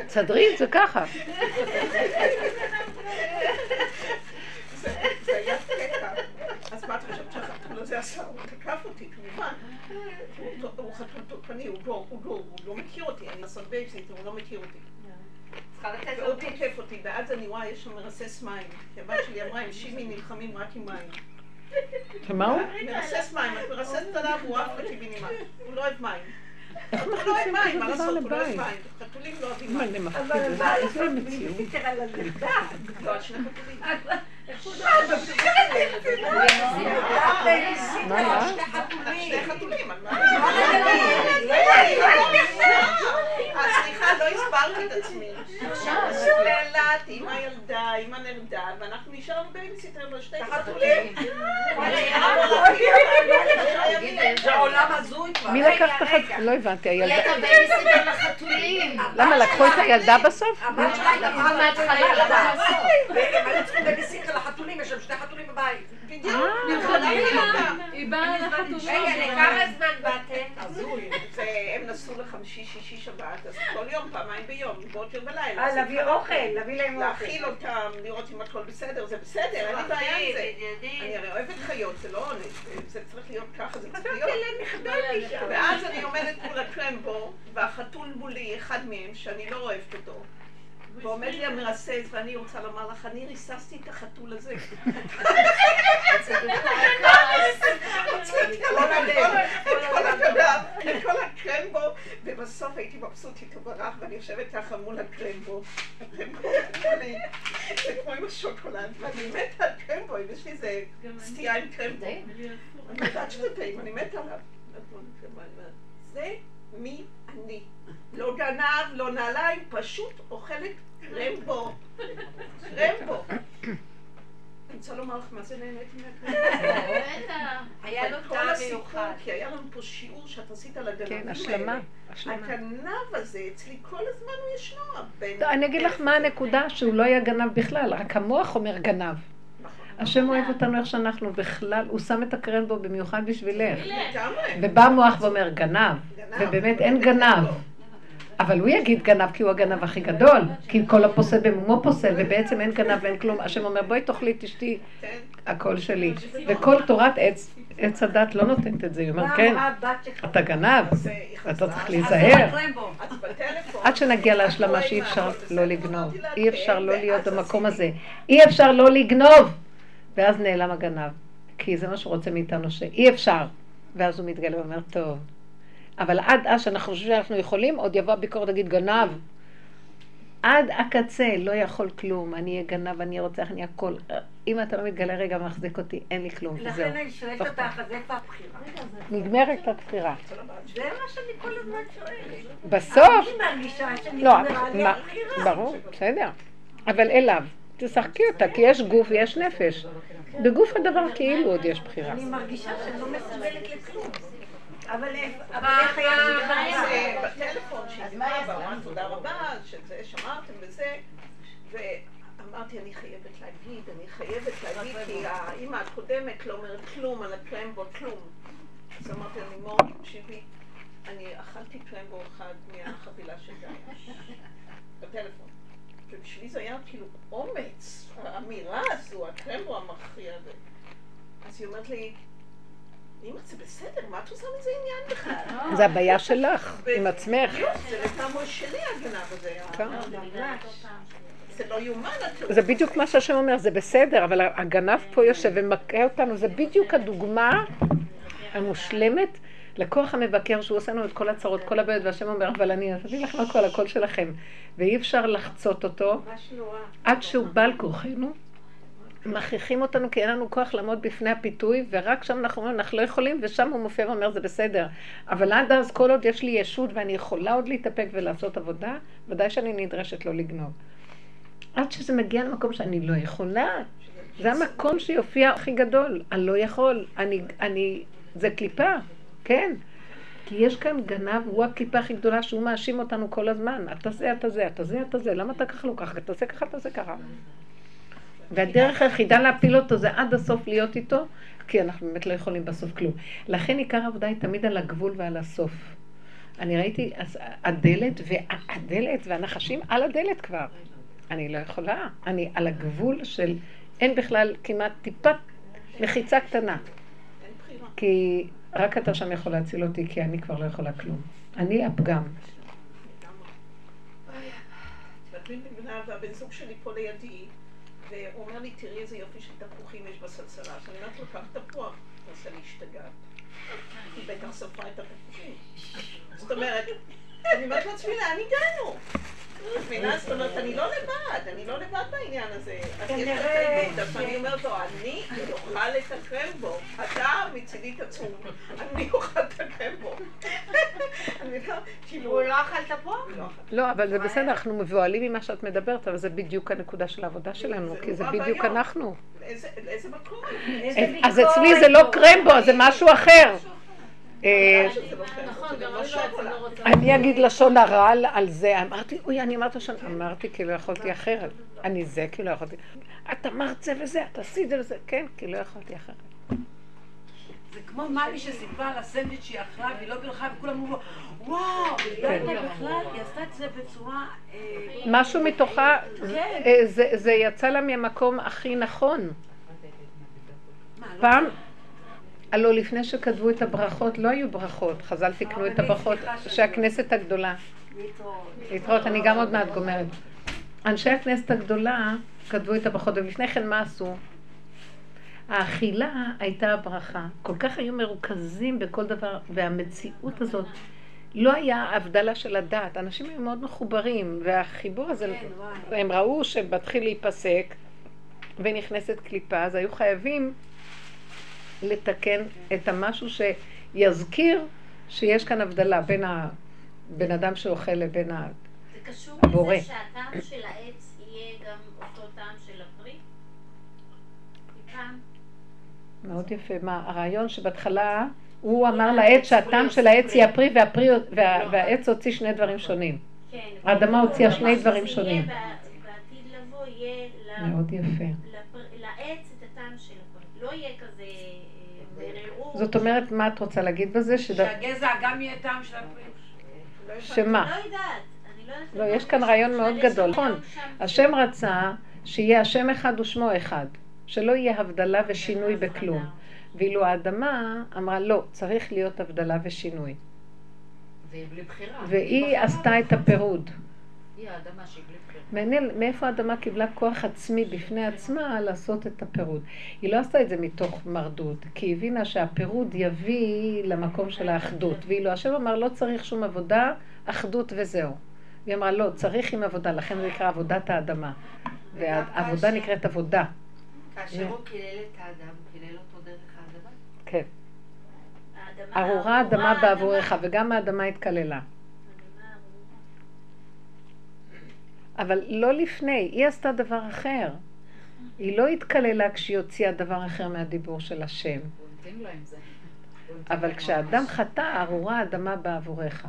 תסדרי את זה ככה. זה זה היה קטע. אז מה את חושבת שהחתול הזה עשה? הוא תקף אותי, כמובן. הוא- הוא חתול תוקפני, הוא הוא הוא לא מכיר אותי, אני לעשות בייביסיטר, הוא לא מכיר אותי. צריכה לתת והוא לו טיפ. תוקף אותי, ואז אני רואה, יש שם מרסס מים. כי הבת שלי אמרה, עם שימי נלחמים רק עם מים. ומה הוא? מרסס מים, את מרססת עליו, הוא עף לקיבינימה. הוא לא אוהב מים. איך הוא לא מכניסים כזה דבר לא לבית? מים. חתולים לא אוהבים מים. אבל? מה לעשות, מציאות. ויתר על הנכדה. לא? לא לא בייביסיטר. מי לקח את החתול? לא הבנתי, הילדה. יהיה את הבייביסיטר לחתולים. למה, לקחו את הילדה בסוף? הבת שלה הייתה לקחו מההתחלה, לקחו מהסוף. בייביסיטר לחתולים, יש שם שני חתולים בבית. בדיוק. היא באה לחתונה. רגע, לכמה זמן באתם? הזוי. והם נסעו לחמישי, שישי, שבת, אז כל יום, פעמיים ביום, בוקר ולילה. אה, להביא אוכל, להביא להם אוכל. להאכיל אותם, לראות אם הכל בסדר, זה בסדר, אין לי בעיה עם זה. אני הרי אוהבת חיות, זה לא עונש, זה צריך להיות ככה, זה צריך להיות. ואז אני עומדת מול הקרמבו, והחתול מולי, אחד מהם, שאני לא אוהבת אותו. ועומד לי המרסס, ואני רוצה לומר לך, אני ריססתי את החתול הזה. הוצאתי עליו את כל ה- את כל הגנב, את כל הקרמבו, ובסוף הייתי מבסוטית, הוא ברח, ואני יושבת ככה מול הקרמבו. זה כמו עם השוקולד, ואני מתה על קרמבו, אם יש לי איזה סטייה עם קרמבו. אני יודעת שזה טעים, אני מתה עליו. זה מי אני. לא גנב, לא נעליים, פשוט אוכלת קרמבו. קרמבו. אני רוצה לומר לך מה זה נהניתי מהקרמבו. בטח. היה לו כל טעם הסיפור, מיוחד. כי היה לנו פה שיעור שאת עשית על הגנבים כן, האלה. השלמה. השלמה. הגנב הזה, אצלי כל הזמן הוא ישנו. טוב, אני אגיד לך מה הנקודה, שהוא לא היה גנב בכלל, רק המוח אומר גנב. נכון. השם אוהב אותנו איך שאנחנו בכלל, הוא שם את הקרנבו במיוחד בשבילך. ובא המוח ואומר גנב. ובאמת אין גנב. אבל הוא יגיד גנב כי הוא הגנב הכי גדול, כי כל הפוסל במומו פוסל, ובעצם אין גנב ואין כלום. השם אומר בואי תאכלי, תשתי. הכל שלי. וכל תורת עץ, עץ הדת לא נותנת את זה, היא אומרת כן? אתה גנב, אתה צריך אז להיזהר. עד שנגיע להשלמה רואה שאי אפשר? לא לגנוב. אי אפשר לא להיות במקום. הזה. אי אפשר לא לגנוב! ואז נעלם הגנב. כי זה מה שהוא רוצה מאיתנו, שאי אפשר. ואז הוא מתגלה ואומר, טוב. אבל עד אז שאנחנו חושבים שאנחנו יכולים, עוד יבוא הביקורת להגיד גנב. עד הקצה, לא יכול כלום, אני אהיה גנב, אני רוצח, אני הכל. אם אתה לא מתגלה רגע ומחזיק אותי, אין לי כלום. לכן אני שואלת אותך, אז איפה הבחירה? נגמרת הבחירה. זה מה שאני כל הזמן שואלת. בסוף, אני מרגישה לא, שנגמרה לי מה- הבחירה. ברור, בסדר. אבל אליו, תשחקי אותה, כי יש גוף ויש נפש. בגוף הדבר כאילו עוד יש בחירה. אני מרגישה שאני לא מסוגלת לכלום. אבל איך היה? אה, בטלפון שהיא דיברה, ואמרה תודה רבה, שזה שמרתם וזה, אמרתי, אני חייבת להגיד, אני חייבת להגיד, כי האימא הקודמת לא אומרת כלום על הקלמבו, כלום. אז אמרתי לה, לימור, תקשיבי, אני אכלתי קלמבו אחד מהחבילה של דייש, בטלפון. ובשבילי זה היה כאילו אומץ, האמירה הזו, הקרמבו המכריע הזה. אז היא אומרת לי, אמא, זה בסדר, מה את עושה מזה עניין בכלל? זה הבעיה שלך, עם עצמך. זה לגמרי שלי הגנב הזה. כן. לא, זה לא זה בדיוק מה שהשם אומר, זה בסדר, אבל הגנב פה יושב ומכה אותנו, זה בדיוק הדוגמה המושלמת לכוח המבקר שהוא עושה לנו את כל הצרות, כל הבעיות, והשם אומר, אבל אני נתתי לכם הכל, הכל שלכם, ואי אפשר לחצות אותו. עד שהוא בא על כורחנו. מכריחים אותנו כי אין לנו כוח לעמוד בפני הפיתוי, ורק שם אנחנו אומרים, אנחנו לא יכולים, ושם הוא מופיע ואומר, זה בסדר. אבל עד אז, כל עוד יש לי ישות ואני יכולה עוד להתאפק ולעשות עבודה, ודאי שאני נדרשת לא לגנוב. עד שזה מגיע למקום שאני לא יכולה. זה המקום שיופיע הכי גדול. אני לא יכול, אני, אני, זה קליפה, כן. כי יש כאן גנב, הוא הקליפה הכי גדולה שהוא מאשים אותנו כל הזמן. אתה זה, אתה זה, אתה זה, אתה זה, למה אתה ככה לא ככה? אתה עושה ככה, אתה עושה ככה. והדרך היחידה להפיל אותו זה עד הסוף להיות איתו, כי אנחנו באמת לא יכולים בסוף כלום. לכן עיקר העבודה היא תמיד על הגבול ועל הסוף. אני ראיתי, אז הדלת, והדלת והנחשים על הדלת כבר. אני לא יכולה, אני על הגבול של אין בכלל כמעט טיפת מחיצה קטנה. כי רק אתה שם יכול להציל אותי, כי אני כבר לא יכולה כלום. אני הפגם. והבן זוג שלי פה לידי, והוא אומר לי, תראי איזה יופי של תפוחים יש בסלסלה. אז אני אומרת לו, קח תפוח, תנסה להשתגעת. היא בטח שרפה את התפוחים. זאת אומרת, אני אומרת לעצמי, לאן הגענו? מבינה? זאת אומרת, אני לא לבד, אני לא לבד בעניין הזה. אז יש לך כנראה תלמיד, אז אני אומרת לו, אני אוכל לטפל בו. אתה מצידי תצום, אני אוכל לטפל בו. <laughs> אני לא, כאילו... הוא לא אכל תפוח? לא אכל. לא, אבל זה בסדר, אנחנו מבוהלים ממה שאת מדברת, אבל זה בדיוק הנקודה של העבודה שלנו, כי זה בדיוק. אנחנו. לאיזה מקום? אז אצלי זה לא קרמבו, זה משהו אחר. אני בעצם עולה. לא רוצה. אני אגיד לשון הרע על- זה, אמרתי, אוי, אני אמרת לשון, אמרתי כי לא יכולתי אחרת. אני זה כי לא יכולתי. את אמרת זה וזה, את עשית זה וזה, כן, כי לא יכולתי אחרת. זה כמו מאלי שסיפרה על הסנדוויץ' שהיא אכלה והיא לא בירכה וכולם אמרו וואו, היא לא כן. בכלל, היא עשתה את זה בצורה... אה, משהו מתוכה, כן. אה, זה- יצא לה מהמקום הכי נכון. לא פעם, הלוא לפני שכתבו את הברכות, לא היו ברכות. חז"ל תיקנו את הברכות, שהכנסת הגדולה. להתראות, אני גם עוד מעט גומרת. אנשי הכנסת הגדולה כתבו את הברכות, ולפני כן מה עשו? האכילה הייתה הברכה. כל כך היו מרוכזים בכל דבר, והמציאות הזאת, לא היה הבדלה של הדעת. אנשים היו מאוד מחוברים, והחיבור הזה, הם ראו שמתחיל להיפסק, ונכנסת קליפה, אז היו חייבים לתקן את המשהו שיזכיר שיש כאן הבדלה בין הבן אדם שאוכל לבין ה... זה קשור הבורא. לזה שהטעם של העץ יהיה גם אותו טעם של הפרי? מאוד יפה. מה, הרעיון שבהתחלה הוא אמר לעץ שהטעם של העץ יהיה הפרי וה, והעץ הוציא שני דברים שונים. כן. האדמה הוציאה שני דברים שונים. בעתיד לבוא יהיה מאוד יפה. לעץ את הטעם של הפרי. לא יהיה כזה. זאת אומרת, מה את רוצה להגיד בזה? שהגזע גם יהיה טעם של הפרי. שמה? לא. אני לא יודעת. לא, יש כאן רעיון מאוד גדול. נכון, השם רצה שיהיה השם אחד ושמו אחד. שלא יהיה הבדלה ושינוי בכלום. ואילו האדמה אמרה, לא, צריך להיות הבדלה ושינוי. והיא בלי בחירה. והיא עשתה את הפירוד. היא האדמה שהיא בלי. מעניין מאיפה האדמה קיבלה כוח עצמי בפני עצמה לעשות את הפירוד. היא לא עשתה את זה מתוך מרדות, כי היא הבינה שהפירוד יביא למקום של האחדות. ואילו השם אמר, לא צריך שום עבודה, אחדות וזהו. היא אמרה, לא, צריך עם עבודה, לכן זה נקרא עבודת האדמה. והעבודה נקראת עבודה. כאשר הוא קילל את האדם, הוא קילל אותו דרך האדמה? כן. האדמה ארורה אדמה בעבורך, וגם האדמה התקללה. האדמה ארורה. אבל לא לפני, היא עשתה דבר אחר. היא לא התקללה כשהיא הוציאה דבר אחר מהדיבור של השם. אבל כשאדם. חטא, ארורה האדמה בעבורך.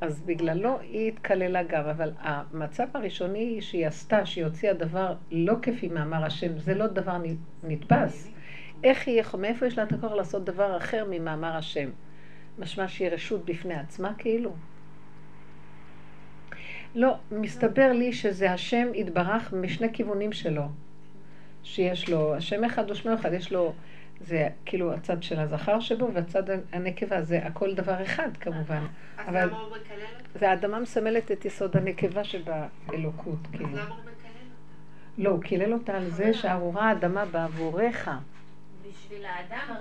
אז בגללו היא התקללה גם, אבל המצב הראשוני שהיא עשתה, שהיא הוציאה דבר לא כפי מאמר השם, זה לא דבר נתפס. איך היא, מאיפה יש לה את הכוח לעשות דבר אחר ממאמר השם? משמע שהיא רשות בפני עצמה כאילו? לא, מסתבר לי שזה השם יתברך משני כיוונים שלו. שיש לו, השם אחד ושמו אחד, יש לו, זה כאילו הצד של הזכר שבו והצד הנקבה, זה הכל דבר אחד כמובן. אז אבל למה הוא מקלל אותה? והאדמה מסמלת את יסוד הנקבה שבאלוקות, אז כאילו. למה הוא מקלל אותה? לא, הוא קילל אותה על זה שארורה האדמה בעבורך. בשביל האדם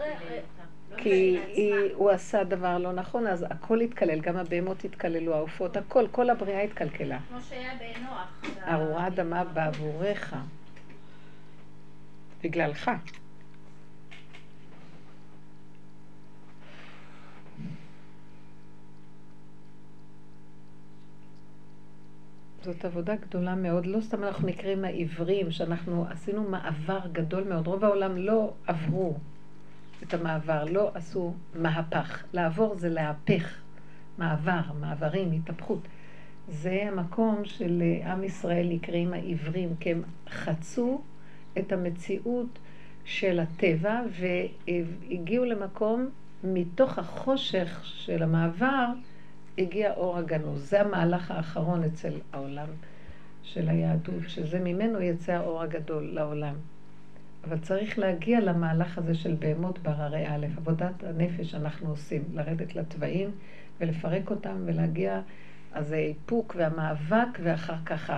כי היא. הוא עשה דבר לא נכון, אז הכל התקלל, גם הבהמות התקללו, העופות, הכל, כל הבריאה התקלקלה. כמו שהיה בנוח. ארורה אדמה בעבורך. בגללך. זאת עבודה גדולה מאוד. לא סתם אנחנו נקראים העיוורים, שאנחנו עשינו מעבר גדול מאוד. רוב העולם לא עברו את המעבר, לא עשו מהפך. לעבור זה להפך. מעבר, מעברים, התהפכות. זה המקום של אה, עם ישראל נקראים העיוורים, כי הם חצו את המציאות של הטבע והגיעו למקום מתוך החושך של המעבר הגיע אור הגנוז. זה המהלך האחרון אצל העולם של היהדות, שזה ממנו יצא האור הגדול לעולם. אבל צריך להגיע למהלך הזה של בהמות בררי א', עבודת הנפש אנחנו עושים, לרדת לתוואים ולפרק אותם ולהגיע, אז זה איפוק והמאבק ואחר כך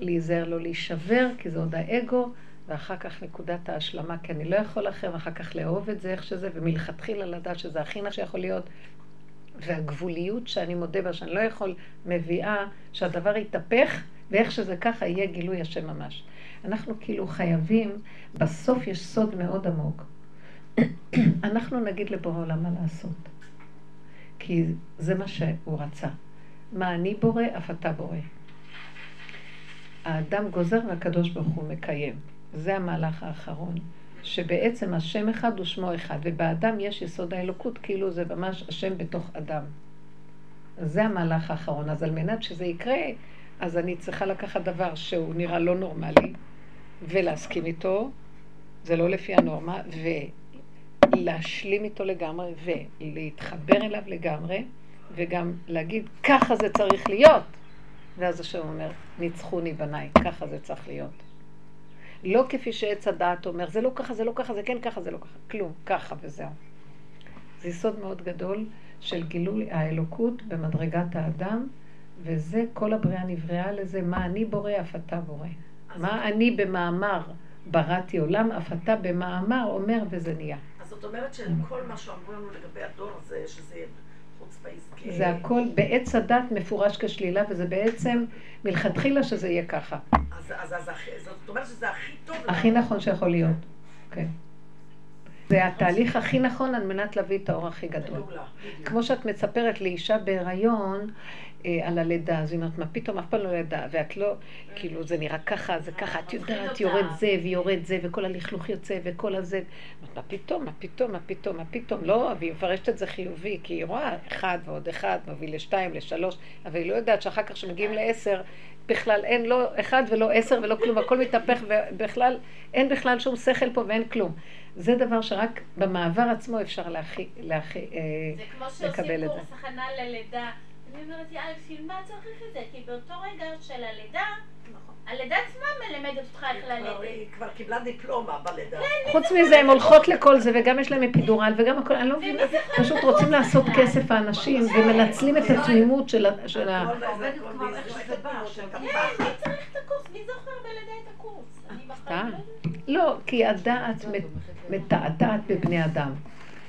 להיזהר לא להישבר, כי זה עוד האגו, ואחר כך נקודת ההשלמה, כי אני לא יכול לכם, אחר כך לאהוב את זה איך שזה, ומלכתחילה לדעת שזה הכי נח שיכול להיות. והגבוליות שאני מודה בה, שאני לא יכול, מביאה שהדבר יתהפך, ואיך שזה ככה יהיה גילוי השם ממש. אנחנו כאילו חייבים, בסוף יש סוד מאוד עמוק. <clears throat> אנחנו נגיד לבורא עולם מה לעשות. כי זה מה שהוא רצה. מה אני בורא, אף אתה בורא. האדם גוזר והקדוש ברוך הוא מקיים. זה המהלך האחרון. שבעצם השם אחד הוא שמו אחד, ובאדם יש יסוד האלוקות, כאילו זה ממש השם בתוך אדם. זה המהלך האחרון. אז על מנת שזה יקרה, אז אני צריכה לקחת דבר שהוא נראה לא נורמלי, ולהסכים איתו, זה לא לפי הנורמה, ולהשלים איתו לגמרי, ולהתחבר אליו לגמרי, וגם להגיד, ככה זה צריך להיות. ואז השם אומר, ניצחוני בניי, ככה זה צריך להיות. לא כפי שעץ הדעת אומר, זה לא ככה, זה לא ככה, זה כן ככה, זה לא ככה, כלום, ככה וזהו. זה יסוד מאוד גדול של גילוי האלוקות במדרגת האדם, וזה כל הבריאה נבראה לזה, מה אני בורא, אף אתה בורא. מה אני במאמר בראתי עולם, אף אתה במאמר אומר וזה נהיה. אז זאת אומרת שכל מה שאמרו לנו לגבי הדור הזה, שזה חוצפה עסקי. זה הכל בעץ הדת מפורש כשלילה, וזה בעצם מלכתחילה שזה יהיה ככה. אז, אז, אז, זאת אומרת שזה הכי טוב. הכי נכון שיכול להיות. כן. זה התהליך הכי נכון על מנת להביא את האור הכי גדול. כמו שאת מספרת לאישה בהיריון על הלידה, אז היא אומרת, מה פתאום, אף פעם לא לידה, ואת לא, כאילו, זה נראה ככה, זה ככה, את יודעת, יורד זה ויורד זה, וכל הלכלוך יוצא, וכל הזה. מה פתאום, מה פתאום, מה פתאום, מה פתאום, לא, והיא מפרשת את זה חיובי, כי היא רואה אחד ועוד אחד, מוביל לשתיים, לשלוש, אבל היא לא יודעת שאחר כך כשמגיעים לעשר, בכלל אין לא אחד ולא עשר ולא כלום, הכל מתהפך, ובכלל, אין בכלל שום שכל פה ואין כלום. זה דבר שרק במעבר עצמו אפשר להכי, להכי, אה, זה כמו לקבל שעושים את קורס הכנה ללידה. אני אומרת, יאללה, בשביל מה צריך את זה? כי באותו רגע של הלידה, הלידה עצמה מלמדת אותך איך ללדת. היא כבר קיבלה דיפלומה בלידה. חוץ מזה, הן הולכות לכל זה, וגם יש להן אפידורל, וגם הכל, אני לא מבינה, פשוט רוצים לעשות כסף האנשים, ומנצלים את התמימות של ה... כן, מי צריך את הקורס? מי זוכר בלידה את הקורס? אני בחיים. לא יודעת. לא, כי הדעת מתעתעת בבני אדם.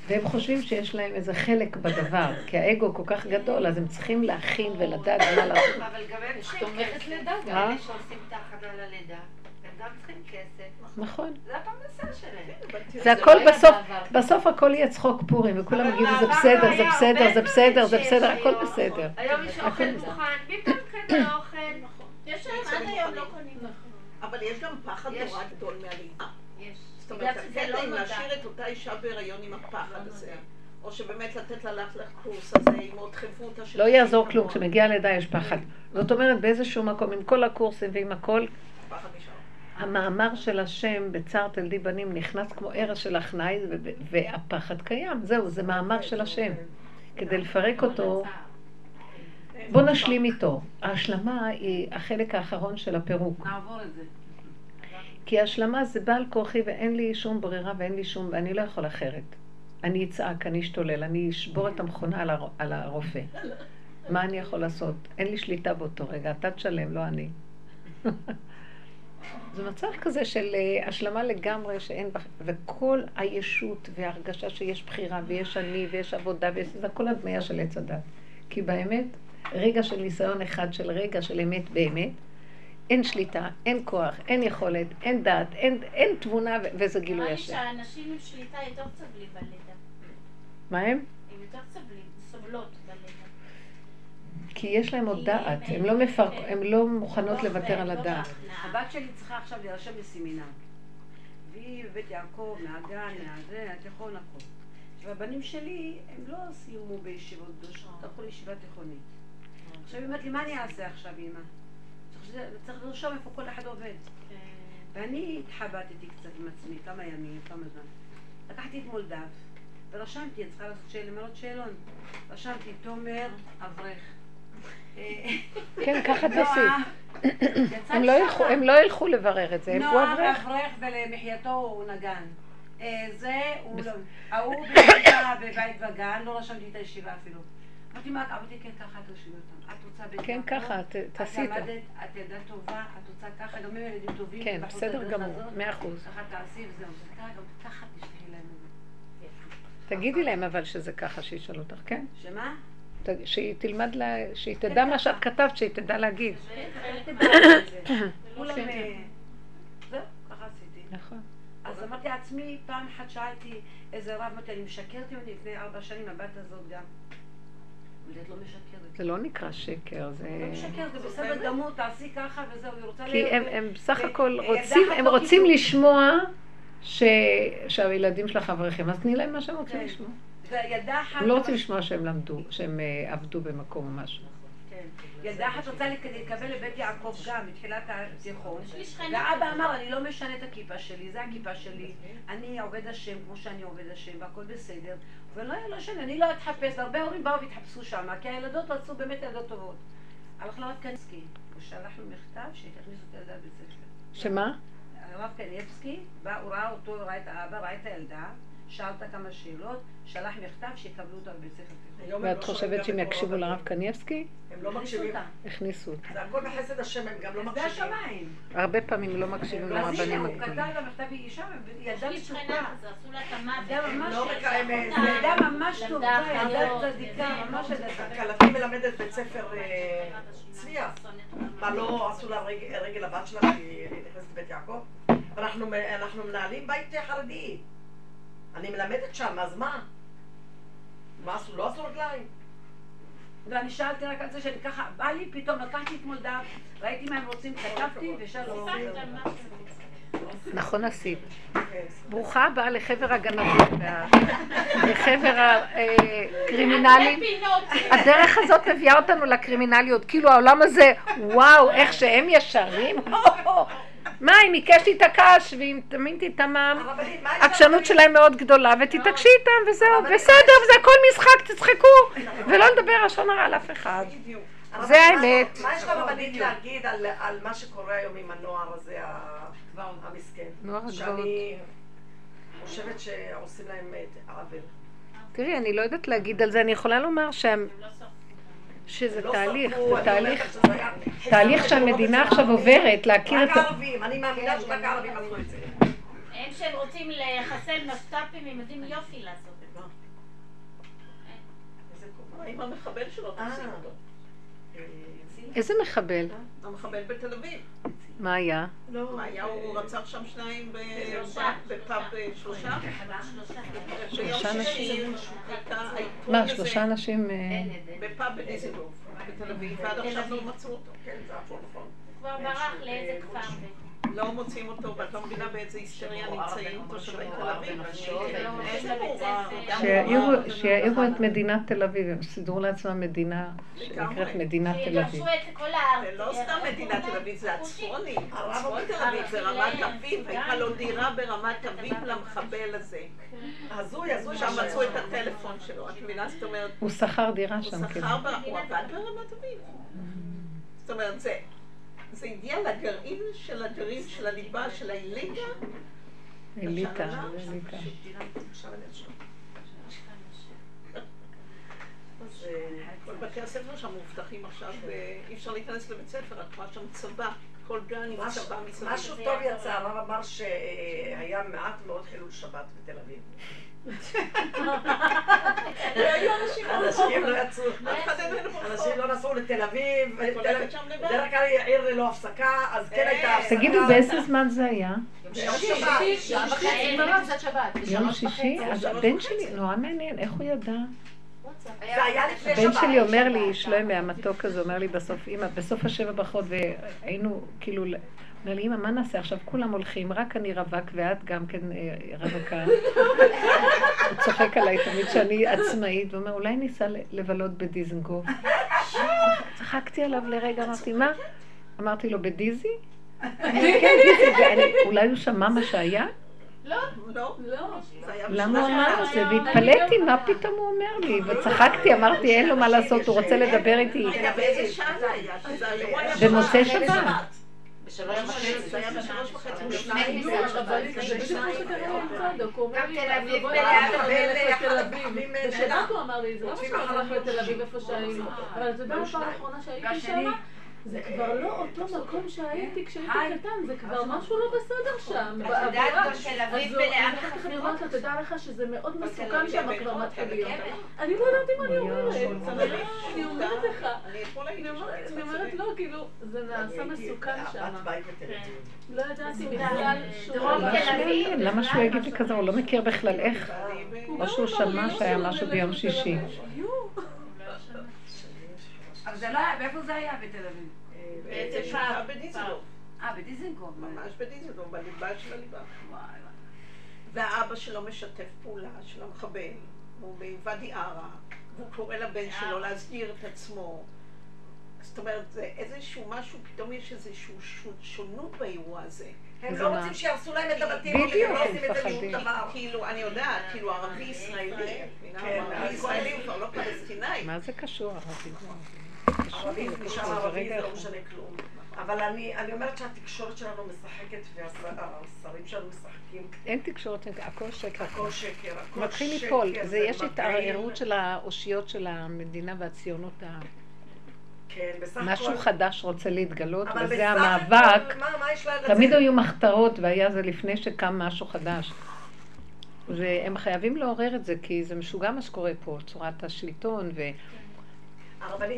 והם חושבים שיש להם איזה חלק בדבר, כי האגו כל כך גדול, אז הם צריכים להכין ולדעת מה לעשות. אבל גם הם צריכים כסף. לידה גם. אה? אלה שעושים את ההכנה ללידה, הם גם צריכים כסף. נכון. זה הפרנסה שלהם. זה הכל בסוף, בסוף הכל יהיה צחוק פורים, וכולם יגידו זה בעבר בסדר, זה בסדר, זה בסדר, זה בסדר, הכל. בסדר. היום יש אוכל מוכן, מי פעם קנה אוכל? יש להם עד היום לא קונים. אבל יש גם פחד. נורא גדול מהלידה. זאת אומרת, הקטע לא אם נודע. להשאיר את אותה אישה בהיריון עם הפחד הזה, או שבאמת לתת לה ללכת לקורס הזה עם עוד חברותא של... לא יעזור. כלום, כשמגיעה לידה יש פחד. זאת אומרת, באיזשהו מקום, עם כל הקורסים ועם הכל. המאמר של השם בצער תלדי בנים נכנס כמו ארץ של הכנאי, והפחד קיים. זהו, זה מאמר של השם. כדי לפרק אותו, בוא נשלים איתו. ההשלמה היא החלק האחרון של הפירוק. נעבור את זה. כי השלמה זה בעל כורחי ואין לי שום ברירה ואין לי שום, ואני לא יכול אחרת. אני אצעק, אני אשתולל, אני אשבור את המכונה על, הר, על הרופא. מה אני יכול לעשות? אין לי שליטה באותו רגע, אתה תשלם, לא אני. <laughs> זה מצב כזה של אה, השלמה לגמרי שאין, בח- וכל הישות וההרגשה שיש בחירה ויש אני ויש עבודה ויש זה הכל הדמיה של עץ הדת. כי באמת, רגע של ניסיון אחד של רגע של אמת באמת, אין שליטה, אין כוח, אין יכולת, אין דעת, אין, אין תבונה וזה גילוי נראה לי השם. שהאנשים עם שליטה יותר סובלים בלידה. מה הם? הם יותר סובלים, סובלות בלידה. כי יש להם עוד דעת, הם- הם לא מפרק, הם- לא מוכנות לוותר על הדעת. הבת שלי צריכה עכשיו להירשם לסמינר. והיא בבית יעקב, מהגן, מהזה, התיכון, הכל. עכשיו, הבנים שלי, הם לא סיימו בישיבות קדושות, הלכו לישיבה תיכונית. עכשיו היא אומרת לי, מה אני אעשה עכשיו, אמא? צריך לרשום איפה כל אחד עובד. ואני התחבטתי קצת עם עצמי, כמה ימים, כמה זמן. לקחתי אתמול דף, ורשמתי, אני צריכה לעשות שאלה, למלא שאלון. רשמתי, תומר, אברך. <laughs> כן, ככה נועה, תעשי. הם לא. ילכו- הם לא ילכו לברר את זה, הם הוא נועם אברך. אברך ולמחייתו הוא נגן. אה, זה, הוא לא... ההוא בבית וגן, לא רשמתי את הישיבה אפילו. אמרתי, מה, אמרתי, כן, ככה תרשמי אותם. את רוצה בית כן? ככה, תעשי את את זה. את ילדה טובה, את רוצה ככה, גם הם ילדים טובים. כן, את בסדר גמור, מאה אחוז. ככה תעשי וזהו. גם ככה תשלחי להם את. תגידי להם אבל שזה ככה, שישאלו אותך, כן? שמה? שהיא תלמד, לה- שהיא תדע מה שאת כתבת, שהיא תדע להגיד. <coughs> כולם... אה, זהו, ככה עשיתי. נכון. אז אמרתי לעצמי, פעם אחת שאלתי איזה רב, אמרתי, אני משקרת אם אני לפני ארבע שנים, הבת הזאת גם. אבל את לא משקרת. זה לא נקרא שקר, זה... לא משקרת, זה בסדר גמור, תעשי ככה וזהו, היא רוצה... כי להיות- הם, הם בסך הכל אה, רוצים, הם לא רוצים. לשמוע ש... שהילדים שלך אברכים, אז תני להם מה שהם רוצים כן. לשמוע. הם לא רוצים לשמוע שהם למדו, שהם אה, עבדו במקום או משהו. ילדה אחת רוצה להתקבל לבית יעקב גם, מתחילת התיכון. ואבא. אמר, אני לא משנה את הכיפה שלי, זה הכיפה שלי. אני עובד השם כמו שאני עובד השם, והכל בסדר. ולא לא משנה, אני לא אתחפש, הרבה הורים באו והתחפשו שם, כי הילדות רצו באמת ילדות טובות. הלך לרב קניבסקי, הוא שלח לו מכתב שתכניס את הילדה לבית ספר. שמה? הרב קניבסקי, בא, הוא ראה אותו, ראה את האבא, ראה את הילדה, שאל אותה כמה שאלות, שלח מכתב שיקבלו אותה בבית ספר תיכון. ואת לא חושבת שהם יקשיבו לרב. קניבסקי? הם לא הכניסו מקשיבים. הכניסו אותה. זה הכל בחסד השם, הם גם לא זה מקשיבים. השמיים. הרבה פעמים לא מקשיבים אז הנה, לרבנים הוא כתב. לה מכתב, היא אישה, יש ילדה מצוקה. כזו, עשו לה את המוות. ילדה ממש לא טובה. ילדה ממש טובה, ילדה צדיקה, ממש לא ילדה. כלתי מלמדת בית ספר אה, צביה. מה לא עשו לה רגל לבת שלה שהיא נכנסת לבית יעקב? אנחנו מנהלים בית חרדי. אני מלמדת שם, אז מה? מה עשו? לא עשו רגליים. ואני שאלתי רק על זה שאני ככה, בא לי פתאום, לקחתי אתמול דף, ראיתי מה הם רוצים, כתבתי ושלום. סיפרת על מה שהם רוצים. נכון עשית. כן. ברוכה הבאה לחבר הגנבים, לחבר הקרימינלים. פינות. הדרך הזאת מביאה אותנו לקרימינליות, כאילו העולם הזה, וואו, איך שהם ישרים, <laughs> מה, אם עיקש הקש ואם תמיד העקשנות לרבנית? שלהם מאוד גדולה, ותתעקשי איתם וזהו, בסדר, זה הכל משחק, תצחקו, ולא לדבר לשון הרע על אף אחד. זה האמת. מה יש לרבנית להגיד על- על מה שקורה היום עם הנוער הזה, המסכן? נוער הגבעות. שאני חושבת שעושים להם את העוול. תראי, אני לא יודעת להגיד על זה, אני יכולה לומר שהם-. שזה לא תהליך, זה תהליך, תהליך שהמדינה עכשיו עוברת, להכיר את רק. הערבים, אני מאמינה שרק הערבים עשו את זה. הם שהם רוצים לחסל משת"פים, הם יודעים יופי לעשות את זה. עם המחבל שלו, אה. תפסיק אותו. איזה מחבל? המחבל בתל אביב. מה היה? מה היה, הוא רצח שם שניים. בפאב אה, שלושה? שלושה. העיתון מה, שלושה אנשים... אה. בפאב בדיזנגוף בתל אביב, ועד עכשיו לא מצאו אותו. כן, זה הכל נכון. הוא כבר ברח לאיזה כפר. לא מוצאים אותו, ואת לא מבינה באיזה היסטריה נמצאים תושבי תל אביב. שיעירו- שיעירו את מדינת תל אביב, הם סידרו לעצמם מדינה שנקראת מדינת תל אביב. זה לא סתם מדינת תל אביב, זה הצפונים. צפון תל אביב זה רמת אביב, הייתה לו דירה ברמת אביב למחבל הזה. הזוי, הזוי. שם מצאו את הטלפון שלו, את מבינה? זאת אומרת, הוא שכר דירה הוא שם, כן. שכר, הוא עבד ברמת אביב. זאת אומרת, זה... זה הגיע לגרעין של הגרעין של הליבה של האליטה. אליטה, אליטה. אה, כל בתי הספר שם מאובטחים עכשיו, ואי אפשר להיכנס לבית ספר, את רואה שם צבא, כל גן עם צבא מסביב. משהו טוב יצא, הרב אמר שהיה מעט מאוד חילול שבת בתל אביב. אנשים לא יצאו. אנשים לא נסעו לתל אביב. בדרך כלל היא עיר ללא הפסקה, אז כן הייתה הפסקה. תגידו, באיזה זמן זה היה? שבת. יום שישי? הבן שלי, נורא מעניין, איך הוא ידע? הבן שלי אומר לי, שלומי המתוק הזה, אומר לי בסוף, אמא, בסוף השבע ברכות, והיינו כאילו, אומר לי, אמא, מה נעשה עכשיו? כולם הולכים, רק אני רווק ואת גם כן אה, רווקה. הוא צוחק עליי תמיד שאני עצמאית, ואומר, אולי ניסע לבלות בדיזנגוף. צחקתי עליו לרגע, אמרתי, מה? אמרתי לו, בדיזי? <laughs> כן, אולי הוא שמע מה שהיה? לא, לא. היה למה הוא אמר את זה? שעברה. והתפלאתי, מה פתאום הוא אומר לי? וצחקתי, אמרתי, אין לו מה לעשות, הוא רוצה לדבר איתי. במוצאי שבת. בשלוש וחצי. זה היה בשלוש וחצי. שבת. אבל זה בדיוק מה שקרה עם צדוק, הוא אומר לי, בואי נלך לתל אביב. בשבת. הוא אמר לי, זה לא אחר הלך לתל אביב איפה שהיינו. אבל אתה יודע מה פעם האחרונה שהייתי שם? זה כבר לא אותו מקום שהייתי כשהייתי קטן, זה כבר משהו לא בסדר שם, את יודעת, באווירה. גם תל אביב אז כך אני. אומרת לה, תדע לך שזה מאוד מסוכן שם כבר מתחיל להיות. אני לא יודעת אם אני אומרת, אני אומרת לך. אני שם, אומרת- לא, כאילו, זה נעשה מסוכן שם. בית בתל אביב. לא ידעתי בכלל שהוא... תל שמעניין? אביב, למה שהוא יגיד לי כזה? הוא לא מכיר בכלל איך. או שהוא שמע לא שהיה משהו ביום שישי. אבל זה לא היה, מאיפה זה היה בתל אביב? שעה בדיזנגוף, אה, בדיזנגוף. ממש בדיזנגוף, בליבה של הליבה. והאבא שלו משתף פעולה של המחבל, הוא בוואדי עארה, והוא קורא לבן שלו להסגיר את עצמו. זאת אומרת, זה איזשהו משהו, פתאום יש איזושהי שונות באירוע הזה. הם לא? רוצים שיהרסו להם את הבתים, הם לא עושים את זה מפחדים. דבר. כאילו, אני יודעת, כאילו ערבי ישראלי, מבינה? כן, ערבי ישראלי הוא כבר לא פלסטיני. מה זה קשור, ערבי? נשאר ערבי, זה לא אחד. משנה כלום. אבל אני אני אומרת שהתקשורת שלנו משחקת והשרים שלנו משחקים. אין תקשורת, הכל שקר. הכל שקר, הכל שקר. מתחיל ליפול. זה יש. התערערות של האושיות של המדינה והציונות. ה- כן, בסך משהו הכל- חדש רוצה להתגלות, וזה המאבק. הכל, מה- מה יש תמיד? היו מחתרות, והיה זה לפני שקם משהו חדש. והם חייבים לעורר את זה, כי זה משוגע מה שקורה פה, צורת השלטון, והם הרבנית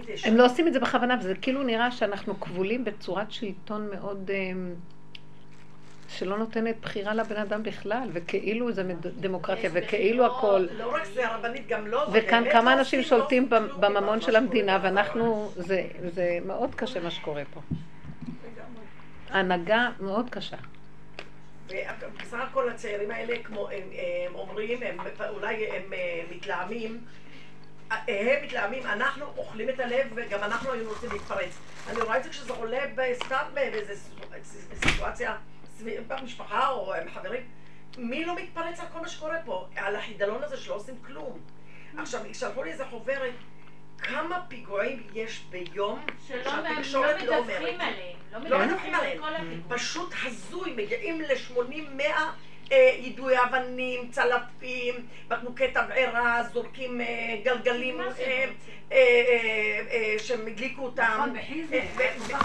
יש... לא עושים את זה בכוונה, וזה כאילו נראה שאנחנו כבולים בצורת שלטון מאוד... אמ, שלא נותנת בחירה לבן אדם בכלל, וכאילו זה מד- דמוקרטיה, וכאילו הכל. לא רק זה, הרבנית גם לא... וכאן כמה לא אנשים לא שולטים בממון של שקורה המדינה. ואנחנו, זה, מאוד קשה מה שקורה פה. הנהגה מאוד קשה. בסך הכל הצעירים האלה, כמו הם, הם אומרים, הם, אולי הם אה, מתלהמים, אה, הם מתלהמים, אנחנו אוכלים את הלב וגם אנחנו היינו רוצים להתפרץ. אני רואה את זה כשזה עולה סתם באיזו סיטואציה במשפחה או עם חברים. מי לא מתפרץ על כל מה שקורה פה? על החידלון הזה שלא עושים כלום. עכשיו, שלחו לי איזה חוברת, כמה פיגועים יש ביום שלא שהתקשורת לא אומרת. מדווחים עליהם. לא מדווחים מדווחים על עליהם. פשוט הזוי, מגיעים ל-80-100 אה, יידויי אבנים, צלפים, בקבוקי תבערה, זורקים אה, גלגלים אה, שהם הדליקו אותם. נכון, נכון,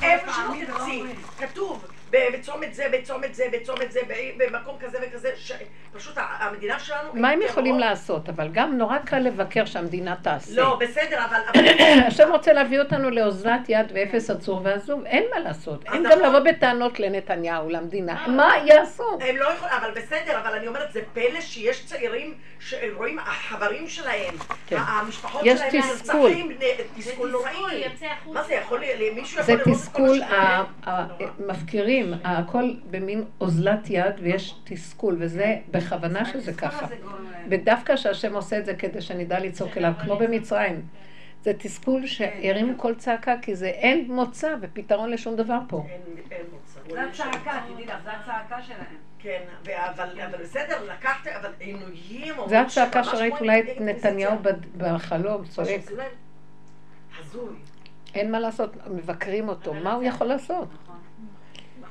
ואיפה פעמים שלא זה לא תרצי, אומרים. כתוב, בצומת זה, בצומת זה, בצומת זה, במקום כזה וכזה, שפשוט ה- המדינה שלנו... מה הם יכולים טרור. לעשות? אבל גם נורא קל לבקר שהמדינה תעשה. לא, בסדר, אבל... <coughs> השם רוצה להביא אותנו לאוזלת יד ואפס עצור ועזוב, אין מה לעשות. אין גם נכון. לבוא בטענות לנתניהו, למדינה. מה יעשו? הם לא יכולים, אבל בסדר, אבל אני אומרת, זה פלא שיש צעירים שרואים, החברים שלהם, כן. המשפחות יש שלהם תסכול. נרצחים, תסכול תסכול נוראי. מה זה יכול, מישהו זה יכול לראות את כל תסכול מה שקורה? ה- ה- מפקירים, מתלהם, הכל במין אוזלת יד ויש תסכול, וזה בכוונה שזה ככה. ודווקא שהשם עושה את זה כדי שנדע לצעוק אליו, כמו במצרים. זה תסכול שירימו כל צעקה, כי זה אין מוצא ופתרון לשום דבר פה. אין מוצא. זה הצעקה, תדעי לך, זה הצעקה שלהם. כן, אבל אבל בסדר, לקחת, אבל עינויים... זה הצעקה שראית אולי את. נתניהו בחלום, צועק. הזוי. אין מה לעשות, מבקרים אותו, מה הוא יכול לעשות?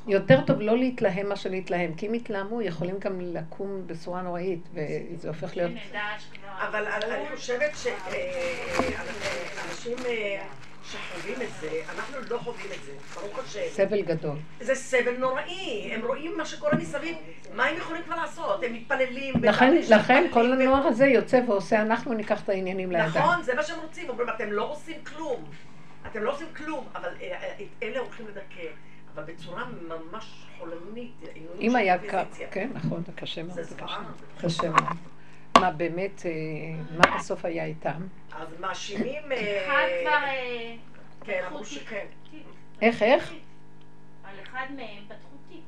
יותר טוב לא להתלהם מאשר להתלהם, כי אם יתלהמו יכולים גם לקום בצורה נוראית, וזה הופך להיות... אבל אני חושבת שאנשים שחווים את זה, אנחנו לא חווים את זה, ברוך השם. סבל גדול. זה סבל נוראי, הם רואים מה שקורה מסביב, מה הם יכולים כבר לעשות? הם מתפללים. לכן, לכן כל הנוער הזה יוצא ועושה, אנחנו ניקח את העניינים לידיים. נכון, זה מה שהם רוצים, אומרים, אתם לא עושים כלום. אתם לא עושים כלום, אבל אה, אה, אלה הולכים לדכא, אבל בצורה ממש חולנית. אם היה. כ... כן, נכון, זה קשה מאוד. זה זוועה. קשה. קשה מאוד. מה באמת, אה, מה בסוף היה איתם? אז מאשימים... אה, אחד כבר... אה, כן, אמרו. שכן. איך, איך? על אחד מהם פתחו תיק.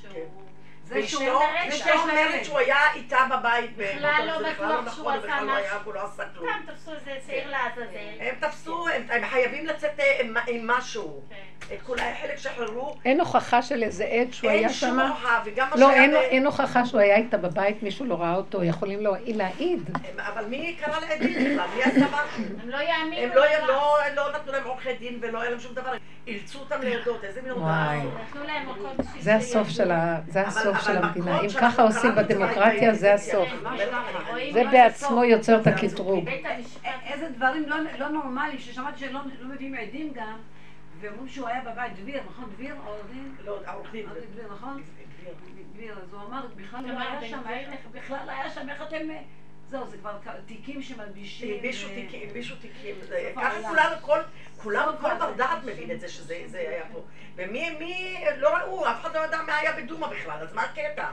שהוא... זה שהוא... ואשתו זה אשתו שיש אומרת. שהוא היה איתה בבית. בכלל לא בטוח לא שהוא נכון, עשה בכלל לא משהו. לא עשה כלום. סתם תפסו איזה שעיר לעזאזל. הם תפסו, הם הם חייבים לצאת אה, עם- משהו. כן. את כולה, חלק שחררו. אין הוכחה של איזה עד שהוא היה אין שום שם? הוכחה, וגם מה לא, שהיה... אין, הוכחה שהוא היה איתה בבית, מישהו לא ראה אותו, יכולים לא, להעיד. אבל מי קרא לעדים בכלל? מי עשה משהו? הם לא יאמינו. הם לא. לא, לא נתנו להם עורכי דין ולא היה להם שום דבר, אילצו אותם להודות, איזה מין הודעה זה הסוף. של המדינה. אם ככה עושים בדמוקרטיה, זה הסוף. זה בעצמו. יוצר את הקטרוג. בית המשפט. א- איזה דברים לא- לא נורמליים, ששמעתי שלא לא מביאים עדים גם, ואומרים שהוא היה בבית, דביר, נכון? דביר, עורך דין? לא. עורך דין דביר, נכון? דביר. אז הוא אמר, בכלל לא היה שם, בכלל לא היה שם, איך אתם... אה, זהו, זה כבר תיקים שמלבישים. הלבישו ו- תיקים, הלבישו תיקים, ככה. כולנו, כל, כולם, כל בר. דעת מבין את זה שזה זה היה פה. ומי, מי, לא ראו, אף אחד לא ידע מה היה בדומא בכלל, אז מה הקטע?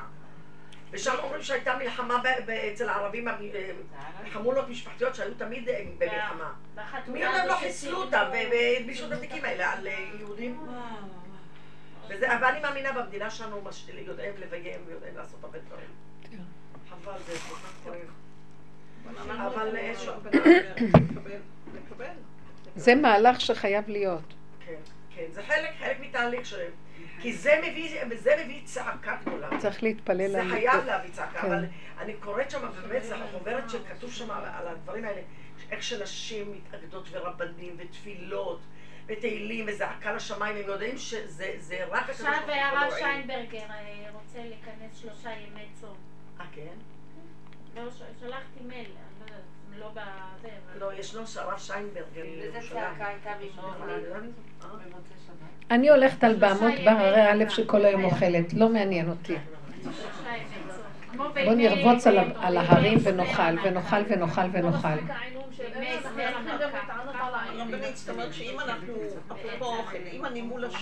ושם אומרים שהייתה מלחמה אצל הערבים, אה, חמולות משפחתיות שהיו תמיד אה, במלחמה. מי יודע, הזאת לא חיסלו אותם והלבישו את התיקים האלה על אה, יהודים. וזה, ואני מאמינה במדינה שלנו יודעים לביים ויודעים לעשות הרבה דברים. חבל, זה כל כך כואב. אבל. זה מהלך שחייב להיות. כן, כן, זה חלק, חלק מתהליך שלהם. כי זה מביא, זה מביא צעקה גדולה. צריך להתפלל זה. חייב להביא צעקה, כן. אבל אני קוראת שם, באמת, זה חוברת שכתוב שם על, על הדברים האלה, איך שנשים מתאגדות ורבנים ותפילות ותהילים וזעקה לשמיים, הם יודעים שזה זה רק עכשיו הרב. שיינברגר אה, רוצה לכנס שלושה ימי צום. אה, כן? לא, שלחתי מייל, אני לא לא בזה, אבל... לא, ישנו הרב שיינברגר. איזה. צעקה הייתה? אה, אה, שבת. אני הולכת על בהמות שלושה בר הרי א' שכל היום אוכלת, לא מעניין אותי. בוא נרבוץ על ההרים ונאכל. ונאכל ונאכל ונאכל.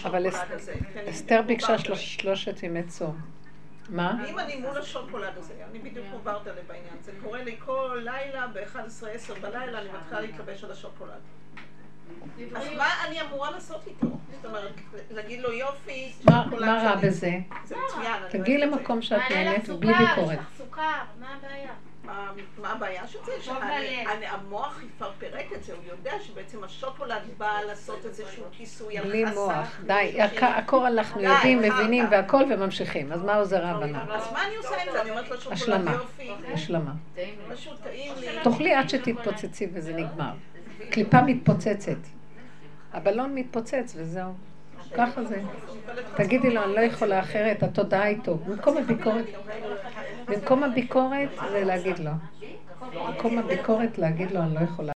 אבל כן, אסתר ביקשה שלושת ימי צום. מה? אם אני מול השוקולד הזה, אני בדיוק עוברת עליה בעניין, זה קורה לי כל לילה ב-11-10 בלילה, אני מתחילה להתלבש על השוקולד. אז מה אני אמורה לעשות איתו? זאת אומרת, להגיד לו יופי, מה שוקולד מה רע בזה? זה מצוין. אני תגיעי אוהבת את זה. למקום שאת נהנית יש ביקורת. לך סוכר, מה הבעיה? מה- מה הבעיה של זה? טוב שאני- ללב. אני- המוח יפרפרק את זה, הוא יודע שבעצם השוקולד בא לעשות איזשהו כיסוי על בלי חסך. מוח. די, הכל אנחנו יודעים, מבינים. והכל וממשיכים. אז מה עוזר ההבנה? אז מה אני עושה עם זה? אני אומרת לו שוקולד השלמה. יופי, השלמה. פשוט טעים לי. תאכלי עד שתתפוצצי וזה נגמר. קליפה מתפוצצת. הבלון מתפוצץ וזהו. ככה זה. תגידי לו, אני לא יכולה אחרת, התודעה איתו. במקום הביקורת, במקום הביקורת זה להגיד לו. במקום הביקורת להגיד לו, אני לא יכולה.